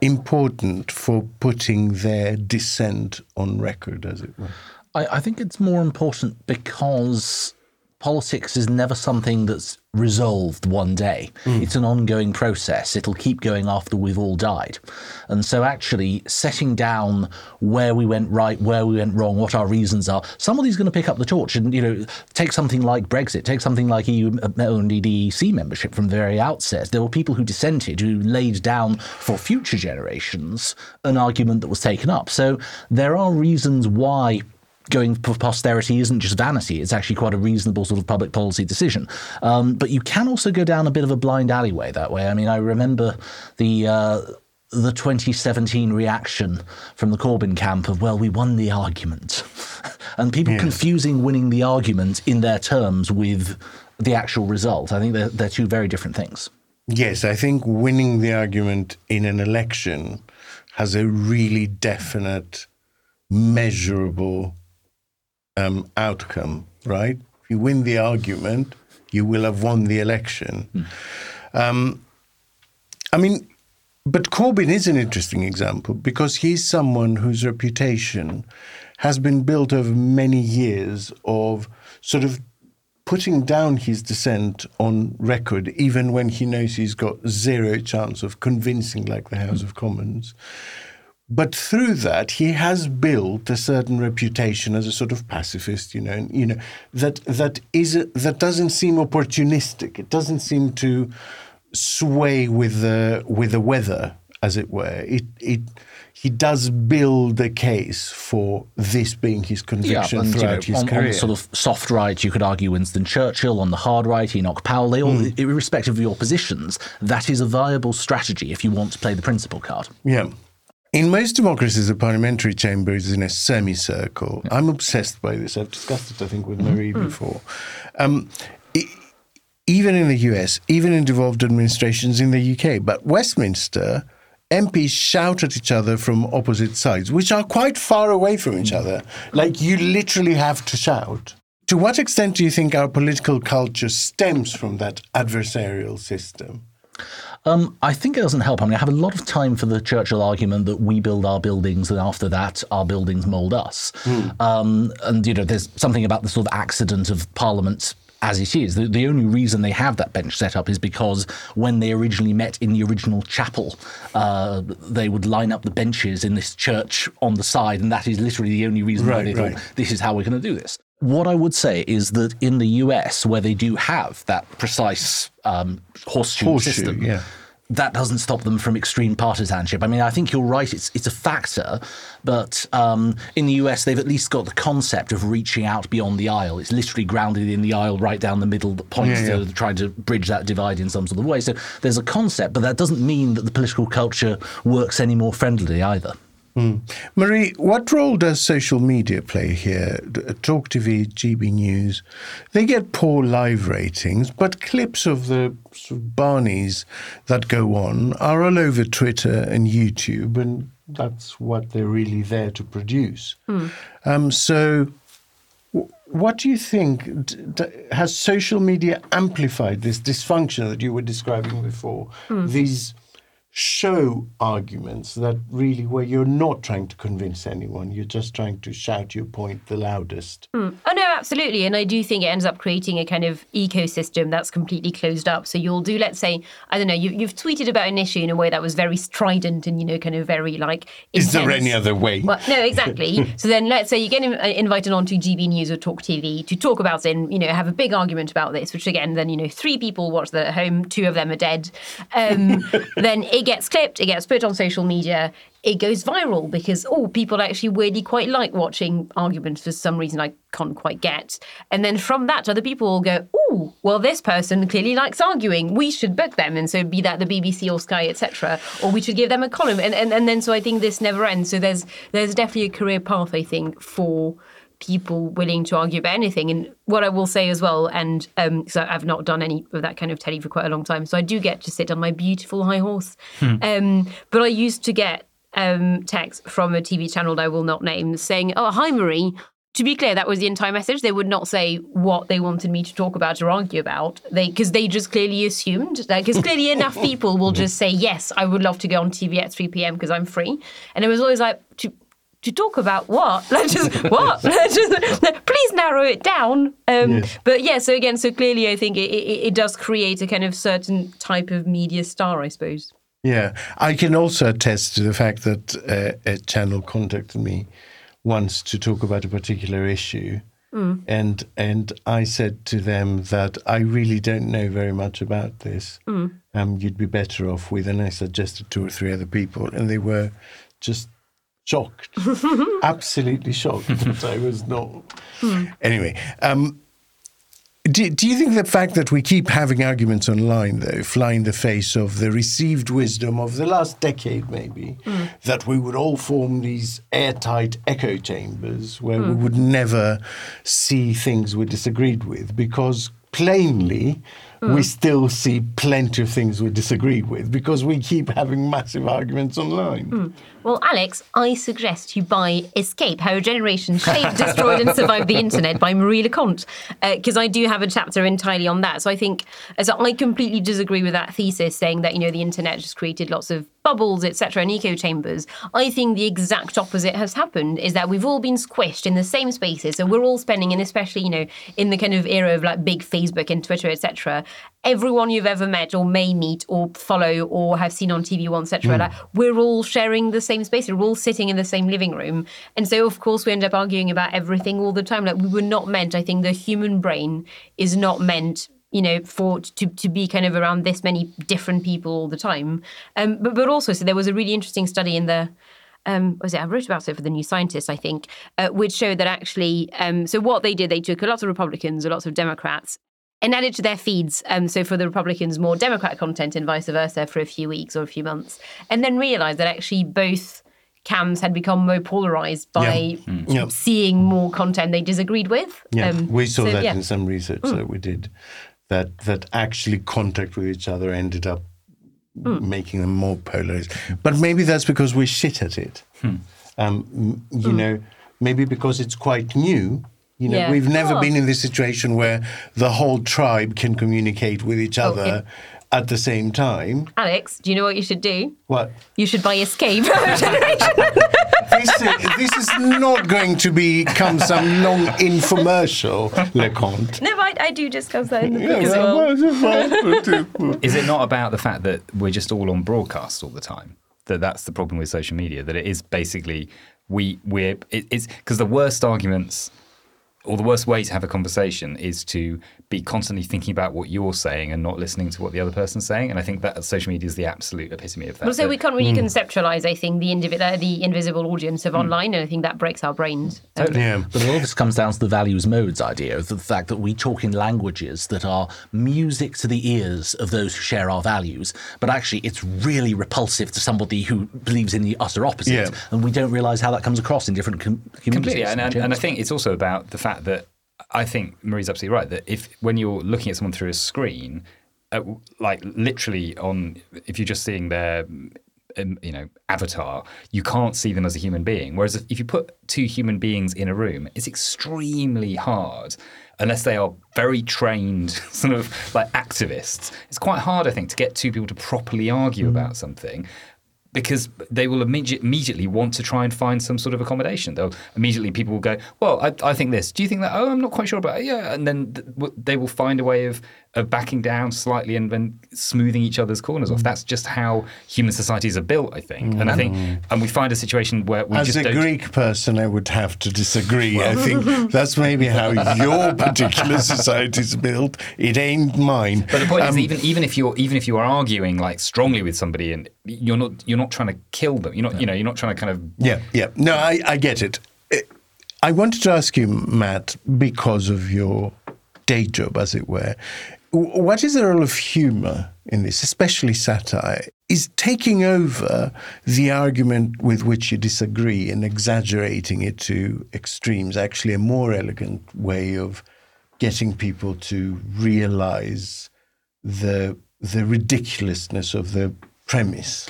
important for putting their dissent on record, as it were? I, I think it's more important because politics is never something that's resolved one day. Mm. It's an ongoing process. It'll keep going after we've all died. And so, actually, setting down where we went right, where we went wrong, what our reasons are, somebody's going to pick up the torch and, you know, take something like Brexit, take something like EU and uh, EC membership from the very outset. There were people who dissented, who laid down for future generations an argument that was taken up. So, there are reasons why going for posterity isn't just vanity. It's actually quite a reasonable sort of public policy decision. Um, but you can also go down a bit of a blind alleyway that way. I mean, I remember the. Uh, the 2017 reaction from the Corbyn camp of, well, we won the argument. and people Yes. confusing winning the argument in their terms with the actual result. I think they're, they're two very different things. Yes, I think winning the argument in an election has a really definite, measurable um, outcome, right? If you win the argument, you will have won the election. Um, I mean, but Corbyn is an interesting example because he's someone whose reputation has been built over many years of sort of putting down his dissent on record, even when he knows he's got zero chance of convincing, like the House of Commons. But through that, he has built a certain reputation as a sort of pacifist, you know, and, you know that that is that doesn't seem opportunistic. It doesn't seem to sway with the with the weather, as it were. It it he does build a case for this being his conviction and, you know, throughout his on, career. on the sort of soft right, you could argue Winston Churchill. On the hard right, Enoch Powell. They all, Hmm. irrespective of your positions, that is a viable strategy if you want to play the principal card. Yeah. In most democracies, the parliamentary chamber is in a semicircle. I'm obsessed by this. I've discussed it, I think, with Marie before. Um, e- even in the US, even in devolved administrations in the UK, but Westminster, MPs shout at each other from opposite sides, which are quite far away from each other. Like you literally have to shout. To what extent do you think our political culture stems from that adversarial system? Um, I think it doesn't help. I mean, I have a lot of time for the Churchill argument that we build our buildings, and after that, our buildings mould us. Um, and you know, there's something about the sort of accident of Parliament as it is. The, the only reason they have that bench set up is because when they originally met in the original chapel, uh, they would line up the benches in this church on the side, and that is literally the only reason why they right. thought this is how we're going to do this. What I would say is that in the US, where they do have that precise um, horseshoe, Horseshoe, system, yeah. that doesn't stop them from extreme partisanship. I mean, I think you're right; it's it's a factor, but um, in the US, they've at least got the concept of reaching out beyond the aisle. It's literally grounded in the aisle right down the middle that points Yeah, yeah. to trying to bridge that divide in some sort of way. So there's a concept, but that doesn't mean that the political culture works any more friendly either. Hmm. Marie, what role does social media play here? Talk TV, GB News, they get poor live ratings, but clips of the sort of Barneys that go on are all over Twitter and YouTube, and that's what they're really there to produce. Hmm. Um, so, w- what do you think? D- d- has social media amplified this dysfunction that you were describing before? Hmm. These show arguments that really where you're not trying to convince anyone, you're just trying to shout your point the loudest. Oh no, absolutely. And I do think it ends up creating a kind of ecosystem that's completely closed up. So you'll do, let's say, I don't know, you, you've tweeted about an issue in a way that was very strident and, you know, kind of very like. Is there any other way? Well, no, exactly. so then let's say you get uh, invited onto GB News or Talk TV to talk about it and, you know, have a big argument about this, which again, then, you know, three people watch that at home, two of them are dead. Um, then it gets clipped, it gets put on social media, it goes viral because, oh, people actually weirdly quite like watching arguments for some reason I can't quite get. And then from that, other people will go, oh, well, this person clearly likes arguing. We should book them. And so be that the BBC or Sky, etc. Or we should give them a column. And, and, and then so I think this never ends. So there's there's definitely a career path, I think, for people willing to argue about anything. And what I will say as well, and um, because I've not done any of that kind of telly for quite a long time, so I do get to sit on my beautiful high horse. Um, but I used to get um, text from a TV channel that I will not name saying, "Oh, hi Marie." To be clear, that was the entire message. They would not say what they wanted me to talk about or argue about. They because they just clearly assumed that because clearly enough people will just say yes, I would love to go on TV at three p.m. because I'm free, and it was always like to to talk about what? Like just what? just, please narrow it down. Um, But yeah, so again, so clearly, I think it, it, it does create a kind of certain type of media star, I suppose. Yeah, I can also attest to the fact that uh, a channel contacted me once to talk about a particular issue, and and I said to them that I really don't know very much about this. Um, you'd be better off with, and I suggested two or three other people, and they were just shocked, absolutely shocked that I was not. Hmm. Anyway, um, do, do you think the fact that we keep having arguments online, though, fly in the face of the received wisdom of the last decade, maybe, hmm. that we would all form these airtight echo chambers where we hmm. would never see things we disagreed with? Because plainly we hmm. still see plenty of things we disagree with because we keep having massive arguments online? Hmm. Well, Alex, I suggest you buy Escape How a Generation Shaped, Destroyed, and Survived the Internet by Marie Le Conte, uh, because I do have a chapter entirely on that. So I think, as I completely disagree with that thesis saying that, you know, the internet just created lots of bubbles, etc., and echo chambers. I think the exact opposite has happened is that we've all been squished in the same spaces. So we're all spending, and especially, you know, in the kind of era of like big Facebook and Twitter, etc., everyone you've ever met or may meet or follow or have seen on TV once, etc., hmm. like, we're all sharing the same space. We're all sitting in the same living room. And so, of course, we end up arguing about everything all the time. Like, we were not meant, I think the human brain is not meant you know, for to to be kind of around this many different people all the time. Um, but but also, so there was a really interesting study in the. Um, what was it? I wrote about it for the New Scientist, I think, uh, which showed that actually, um, so what they did, they took a lot of Republicans, a lot of Democrats, and added to their feeds. Um, so for the Republicans, more Democrat content and vice versa for a few weeks or a few months, and then realised that actually both cams had become more polarized by Yeah. seeing more content they disagreed with. Yeah, Um, we saw so, that yeah. Mm. in some research that we did. That that actually contact with each other ended up Mm. making them more polarized. But maybe that's because we're shit at it. Hmm. Um, m- you know, maybe because it's quite new. You know, Yeah. we've never Oh. been in this situation where the whole tribe can communicate with each Oh, other at the same time. Alex, do you know what you should do? What? You should buy Escape. This is, this is not going to become some long infomercial, Le Conte. no, I, I do discuss that in the book Yeah, as well. Is it not about the fact that we're just all on broadcast all the time? That that's the problem with social media. That it is basically we we're it, it's because the worst arguments or the worst way to have a conversation is to be constantly thinking about what you're saying and not listening to what the other person's saying. And I think that social media is the absolute epitome of that. Well, so That- we can't really conceptualize, I think, the indivi- uh, the invisible audience of online, and I think that breaks our brains. Um, Yeah. But a lot of this comes down to the values modes idea, of the fact that we talk in languages that are music to the ears of those who share our values, but actually it's really repulsive to somebody who believes in the utter opposite, Yeah. and we don't realise how that comes across in different com- communities. completely and, and, and i think it's also about the fact that i think marie's absolutely right that if when you're looking at someone through a screen uh, like literally on if you're just seeing their um, you know avatar you can't see them as a human being. Whereas if, if you put two human beings in a room it's extremely hard unless they are very trained sort of like activists. It's quite hard i think to get two people to properly argue about something because they will immediate, immediately want to try and find some sort of accommodation. They'll immediately people will go, "Well, I, I think this. Do you think that? Oh, I'm not quite sure about it. Yeah." And then th- w- they will find a way of of backing down slightly and then smoothing each other's corners off. That's just how human societies are built, I think. And I think, and we find a situation where we As just a don't. Greek person, I would have to disagree. I think that's maybe how your particular society is built. It ain't mine. But the point Um, is, even even if you're even if you are arguing like strongly with somebody, and you're not you're not trying to kill them. You're not you know you're not trying to kind of Yeah, yeah. No, I, I get it. I wanted to ask you, Matt, because of your day job, as it were, what is the role of humour in this, especially satire? Is taking over the argument with which you disagree and exaggerating it to extremes actually a more elegant way of getting people to realise the the ridiculousness of the premise?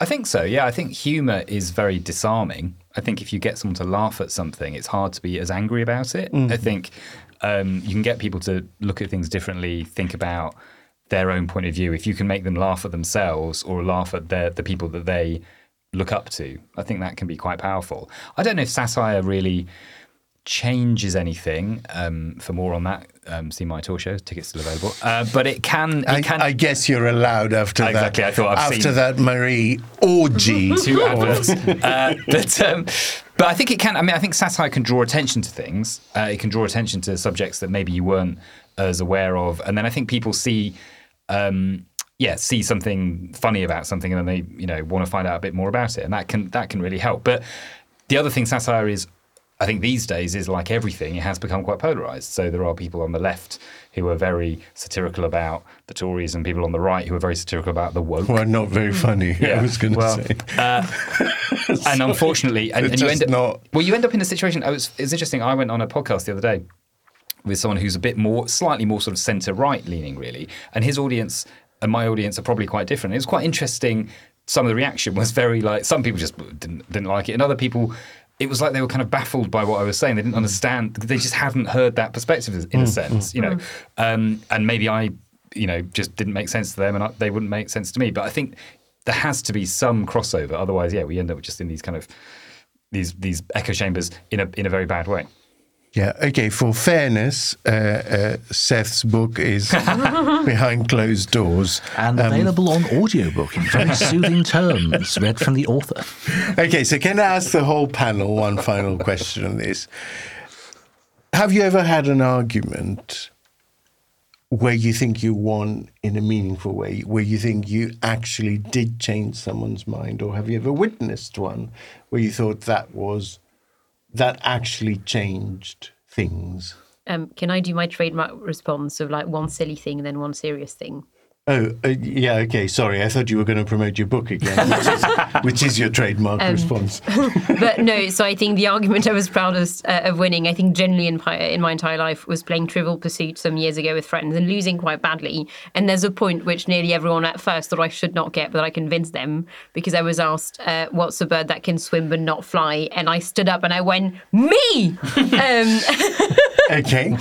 I think so. Yeah, I think humor is very disarming. I think if you get someone to laugh at something, it's hard to be as angry about it. I think um, you can get people to look at things differently, think about their own point of view. If you can make them laugh at themselves or laugh at their, the people that they look up to, I think that can be quite powerful. I don't know if satire really changes anything. Um, for more on that, um, see my tour show. Tickets still available. Uh, but it can. It I, can I guess you're allowed after Exactly, that. I thought I've after seen- that Marie orgy. two adverts. uh, but um, but I think it can. I mean, I think satire can draw attention to things. Uh, it can draw attention to subjects that maybe you weren't as aware of, and then I think people see. Um, yeah, see something funny about something, and then they, you know, want to find out a bit more about it, and that can that can really help. But the other thing satire is, I think these days is like everything; it has become quite polarized. So there are people on the left who are very satirical about the Tories, and people on the right who are very satirical about the woke. well, are not very funny. I was going to well, say. Uh, and unfortunately, and, and you end up not. well, you end up in a situation. Oh, I was it's interesting. I went on a podcast the other day with someone who's a bit more, slightly more sort of centre right leaning, really, and his audience and my audience are probably quite different. It was quite interesting. Some of the reaction was very like some people just didn't didn't like it, and other people. It was like they were kind of baffled by what I was saying. They didn't understand. They just hadn't heard that perspective, in a mm, sense, mm, you know. Mm. Um, and maybe I, you know, just didn't make sense to them, and I, they wouldn't make sense to me. But I think there has to be some crossover. Otherwise, yeah, we end up just in these kind of these these echo chambers in a in a very bad way. Yeah. Okay. For fairness, uh, uh, Seth's book is behind closed doors. And available on audiobook in very soothing terms, read from the author. Okay. So can I ask the whole panel one final question on this? Have you ever had an argument where you think you won in a meaningful way, where you think you actually did change someone's mind, or have you ever witnessed one where you thought that was that actually changed things? Um, can I do my trademark response of like one silly thing and then one serious thing? Oh, uh, yeah, okay. Sorry, I thought you were going to promote your book again, which is, which is your trademark response. but no, so I think the argument I was proudest uh, of winning, I think generally in, in my entire life, was playing Trivial Pursuit some years ago with friends and losing quite badly. And there's a point which nearly everyone at first thought I should not get, but I convinced them because I was asked, uh, What's a bird that can swim but not fly? And I stood up and I went, Me! um, Okay.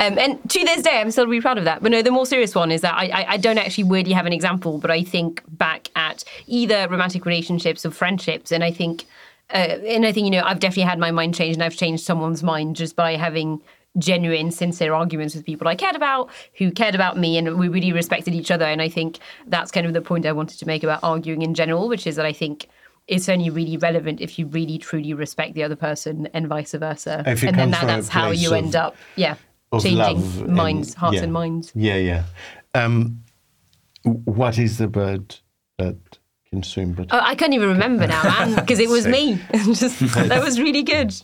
Um, and to this day, I'm still really proud of that. But no, the more serious one is that I, I, I don't actually weirdly have an example, but I think back at either romantic relationships or friendships, and I think, uh, and I think you know, I've definitely had my mind changed, and I've changed someone's mind just by having genuine, sincere arguments with people I cared about, who cared about me, and we really respected each other. And I think that's kind of the point I wanted to make about arguing in general, which is that I think. It's only really relevant if you really truly respect the other person and vice versa. And then that, that's how you of- end up, yeah, changing and- minds, hearts yeah. and minds. Yeah, yeah. Um, what is the bird that can swim? But Oh, I can't even remember now, man, because it was me. Just, that was really good.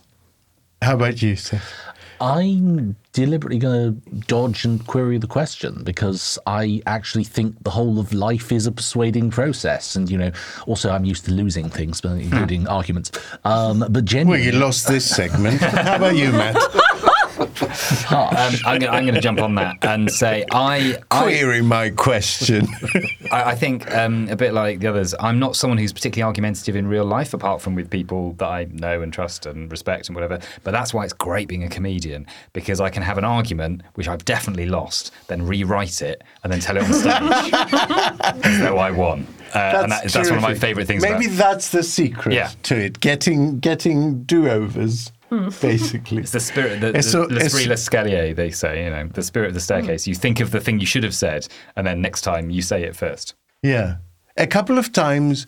how about you, Seth? I'm deliberately going to dodge and query the question because I actually think the whole of life is a persuading process. And, you know, also I'm used to losing things, including arguments. Um, but Well, genuinely. you lost this segment. how about you, Matt? Um, I'm going to jump on that and say I, I, Query my question. I, I think um, a bit like the others, I'm not someone who's particularly argumentative in real life, apart from with people that I know and trust and respect and whatever. But that's why it's great being a comedian because I can have an argument which I've definitely lost, then rewrite it and then tell it on stage. so I won. Uh, and that, that's one of my favourite things. Maybe about, that's the secret Yeah. to it. Getting getting do-overs, Hmm. basically. It's the spirit, the, It's the, so- l'esprit l'escalier, they say, you know, the spirit of the staircase. Hmm. You think of the thing you should have said, and then next time you say it first. Yeah. A couple of times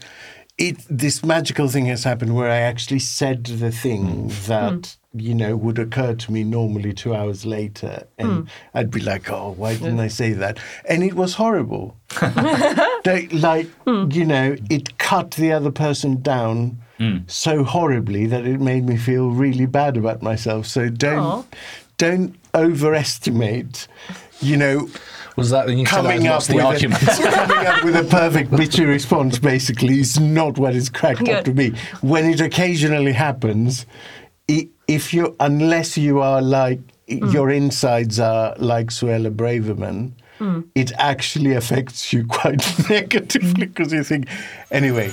it this magical thing has happened where I actually said the thing hmm. that you know would occur to me normally 2 hours later and I'd be like oh why didn't I say that? And it was horrible. They- like you know it cut the other person down Mm. so horribly that it made me feel really bad about myself so don't Aw. don't overestimate you know Was that when you coming up lost the with argument? A, coming up with a perfect bitchy response basically is not what it's cracked up to be. When it occasionally happens, if you unless you are like mm. your insides are like Suella Braverman, mm. it actually affects you quite negatively because you think anyway.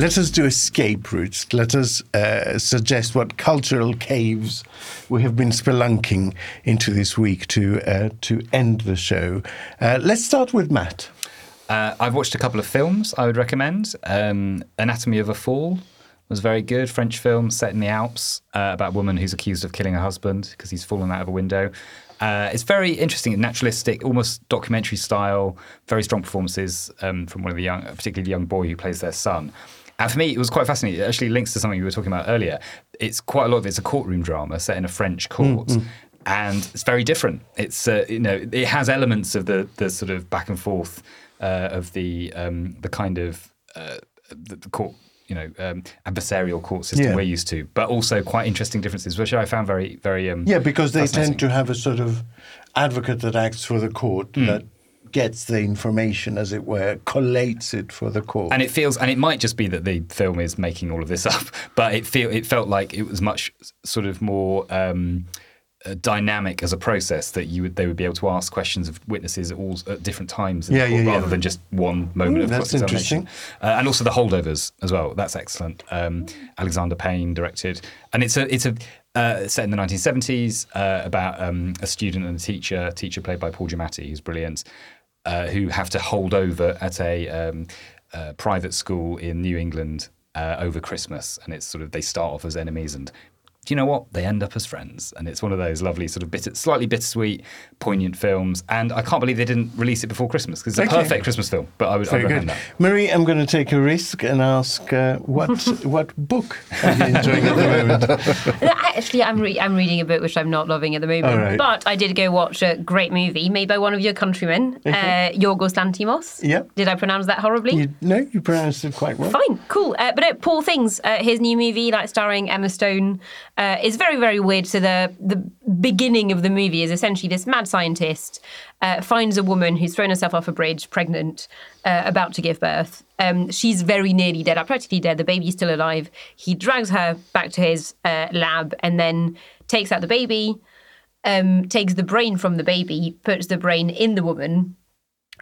Let us do escape routes. Let us uh, suggest what cultural caves we have been spelunking into this week to uh, to end the show. Uh, let's start with Matt. Uh, I've watched a couple of films I would recommend. Um, Anatomy of a Fall was very good. French film set in the Alps uh, about a woman who's accused of killing her husband because he's fallen out of a window. Uh, it's very interesting, naturalistic, almost documentary style. Very strong performances um, from one of the young, particularly the young boy who plays their son. And for me, it was quite fascinating. It actually links to something we were talking about earlier. It's quite a lot of it's a courtroom drama set in a French court. And it's very different. It's uh, you know it has elements of the the sort of back and forth uh, of the um, the kind of uh, the, the court you know um, adversarial court system Yeah. we're used to, but also quite interesting differences, which I found very very um, Yeah, because they tend to have a sort of advocate that acts for the court that gets the information, as it were, collates it for the court. and it feels and it might just be that the film is making all of this up but it feel it felt like it was much sort of more um, uh, dynamic as a process that you would they would be able to ask questions of witnesses at all at different times Yeah, yeah, yeah. rather than just one moment Ooh, of that's cross-examination. Uh, and also the holdovers as well that's excellent um, Alexander Payne directed and it's a it's a uh, set in the 1970s uh, about um, a student and a teacher teacher played by Paul Giamatti who's brilliant uh, who have to hold over at a um, uh, private school in New England uh, over Christmas, and it's sort of they start off as enemies, and do you know what? They end up as friends, and it's one of those lovely sort of bitter, slightly bittersweet, poignant films. And I can't believe they didn't release it before Christmas because it's a Okay. perfect Christmas film. But I would, Very would good. that. Marie, I'm going to take a risk and ask uh, what what book are you enjoying at the moment? Actually, I'm re- I'm reading a book which I'm not loving at the moment. All right. But I did go watch a great movie made by one of your countrymen, uh, Yorgos Lanthimos. Yep. Did I pronounce that horribly? You, no, you pronounced it quite well. Fine, cool. Uh, but uh, Poor Things, uh, his new movie, like starring Emma Stone, uh, is very, very weird. So the the beginning of the movie is essentially this mad scientist uh, finds a woman who's thrown herself off a bridge, pregnant, uh, about to give birth. Um, she's very nearly dead, practically dead. The baby's still alive. He drags her back to his uh, lab and then takes out the baby. Um, takes the brain from the baby, puts the brain in the woman,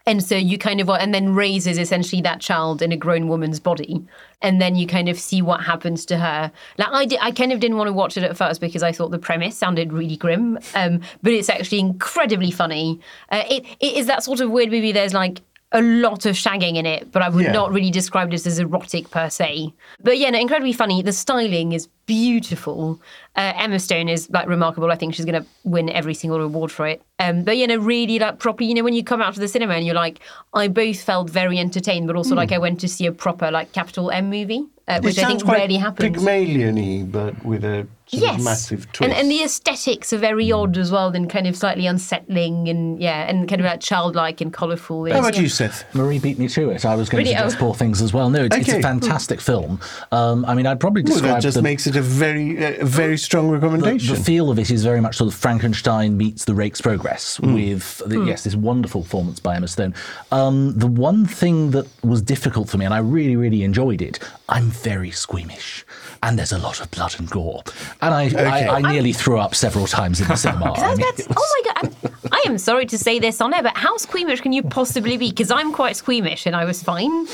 and so you kind of and then raises essentially that child in a grown woman's body. And then you kind of see what happens to her. Like i did i kind of didn't want to watch it at first because i thought the premise sounded really grim um, but it's actually incredibly funny. Uh, it, it is that sort of weird movie there's like a lot of shagging in it, but I would Yeah. not really describe this as erotic per se. But yeah, no, incredibly funny. The styling is beautiful. Uh, Emma Stone is like remarkable. I think she's going to win every single award for it. Um, but you know, really like proper. You know, when you come out to the cinema and you're like, I both felt very entertained, but also like I went to see a proper like capital M movie, uh, which I think rarely happens. Pygmalion-y, but with a yes, of massive twist. and and the aesthetics are very odd as well, and kind of slightly unsettling, and yeah, and kind of like childlike and colourful. How about yeah. you, Seth? Marie beat me to it. I was going Really? to suggest Oh. poor things as well. No, it's, it's a fantastic film. Um, I mean, I'd probably Well, describe that just the, makes it a very, uh, very strong recommendation. the feel of it is very much sort of Frankenstein meets The Rake's Progress with the, yes, this wonderful performance by Emma Stone. Um, the one thing that was difficult for me, and I really, really enjoyed it, I'm very squeamish. And there's a lot of blood and gore, and I, I, I nearly threw up several times in the cinema. I mean, was- oh my god! I'm- I am sorry to say this on air, but how squeamish can you possibly be? Because I'm quite squeamish, and I was fine.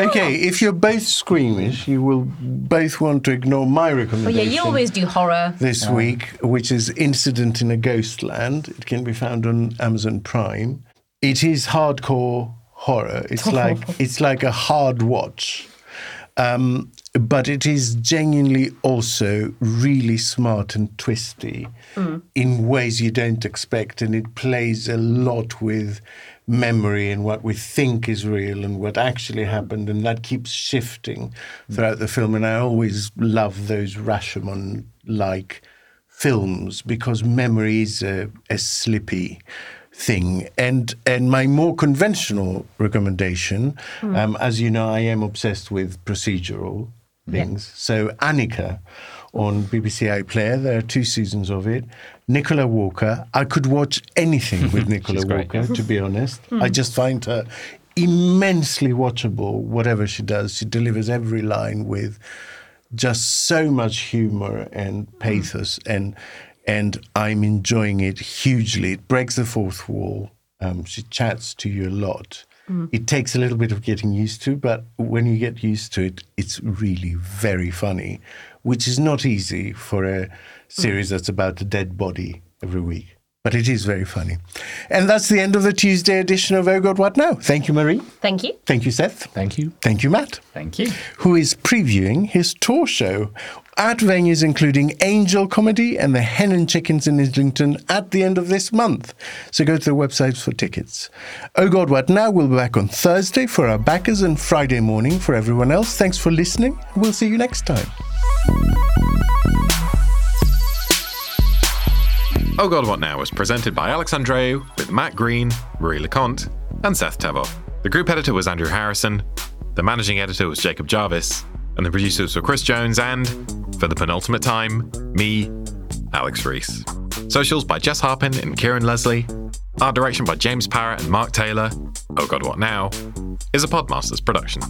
okay, if you're both squeamish, you will both want to ignore my But recommendation. yeah, you always do horror. this week, which is Incident in a Ghostland. It can be found on Amazon Prime. It is hardcore horror. It's like it's like a hard watch. Um, but it is genuinely also really smart and twisty in ways you don't expect, and it plays a lot with memory and what we think is real and what actually happened, and that keeps shifting throughout the film. And I always love those Rashomon-like films because memory is a, a slippy thing. And and my more conventional recommendation, um, as you know, I am obsessed with procedural things. So Annika on BBC iPlayer, there are two seasons of it. Nicola Walker, I could watch anything with Nicola Walker, to be honest. I just find her immensely watchable, whatever she does. She delivers every line with just so much humor and pathos and and I'm enjoying it hugely. It breaks the fourth wall. Um, she chats to you a lot. It takes a little bit of getting used to, but when you get used to it, it's really very funny, which is not easy for a series that's about a dead body every week. But it is very funny. And that's the end of the Tuesday edition of Oh God What Now. Thank you, Marie. Thank you. Thank you, Seth. Thank you. Thank you, Matt Thank you. who is previewing his tour show at venues including Angel Comedy and the Hen and Chickens in Islington at the end of this month. So go to the websites for tickets. Oh God, What Now? We'll be back on Thursday for our backers and Friday morning for everyone else. Thanks for listening. We'll see you next time. Oh God, What Now was presented by Alex Andreou with Matt Green, Marie Le Conte, and Seth Thevoz. The group editor was Andrew Harrison, the managing editor was Jacob Jarvis, and the producers were Chris Jones and, for the penultimate time, me, Alex Rees. Socials by Jess Harpin and Kieran Leslie. Art direction by James Parrott and Mark Taylor. Oh God, What Now? is a Podmasters production.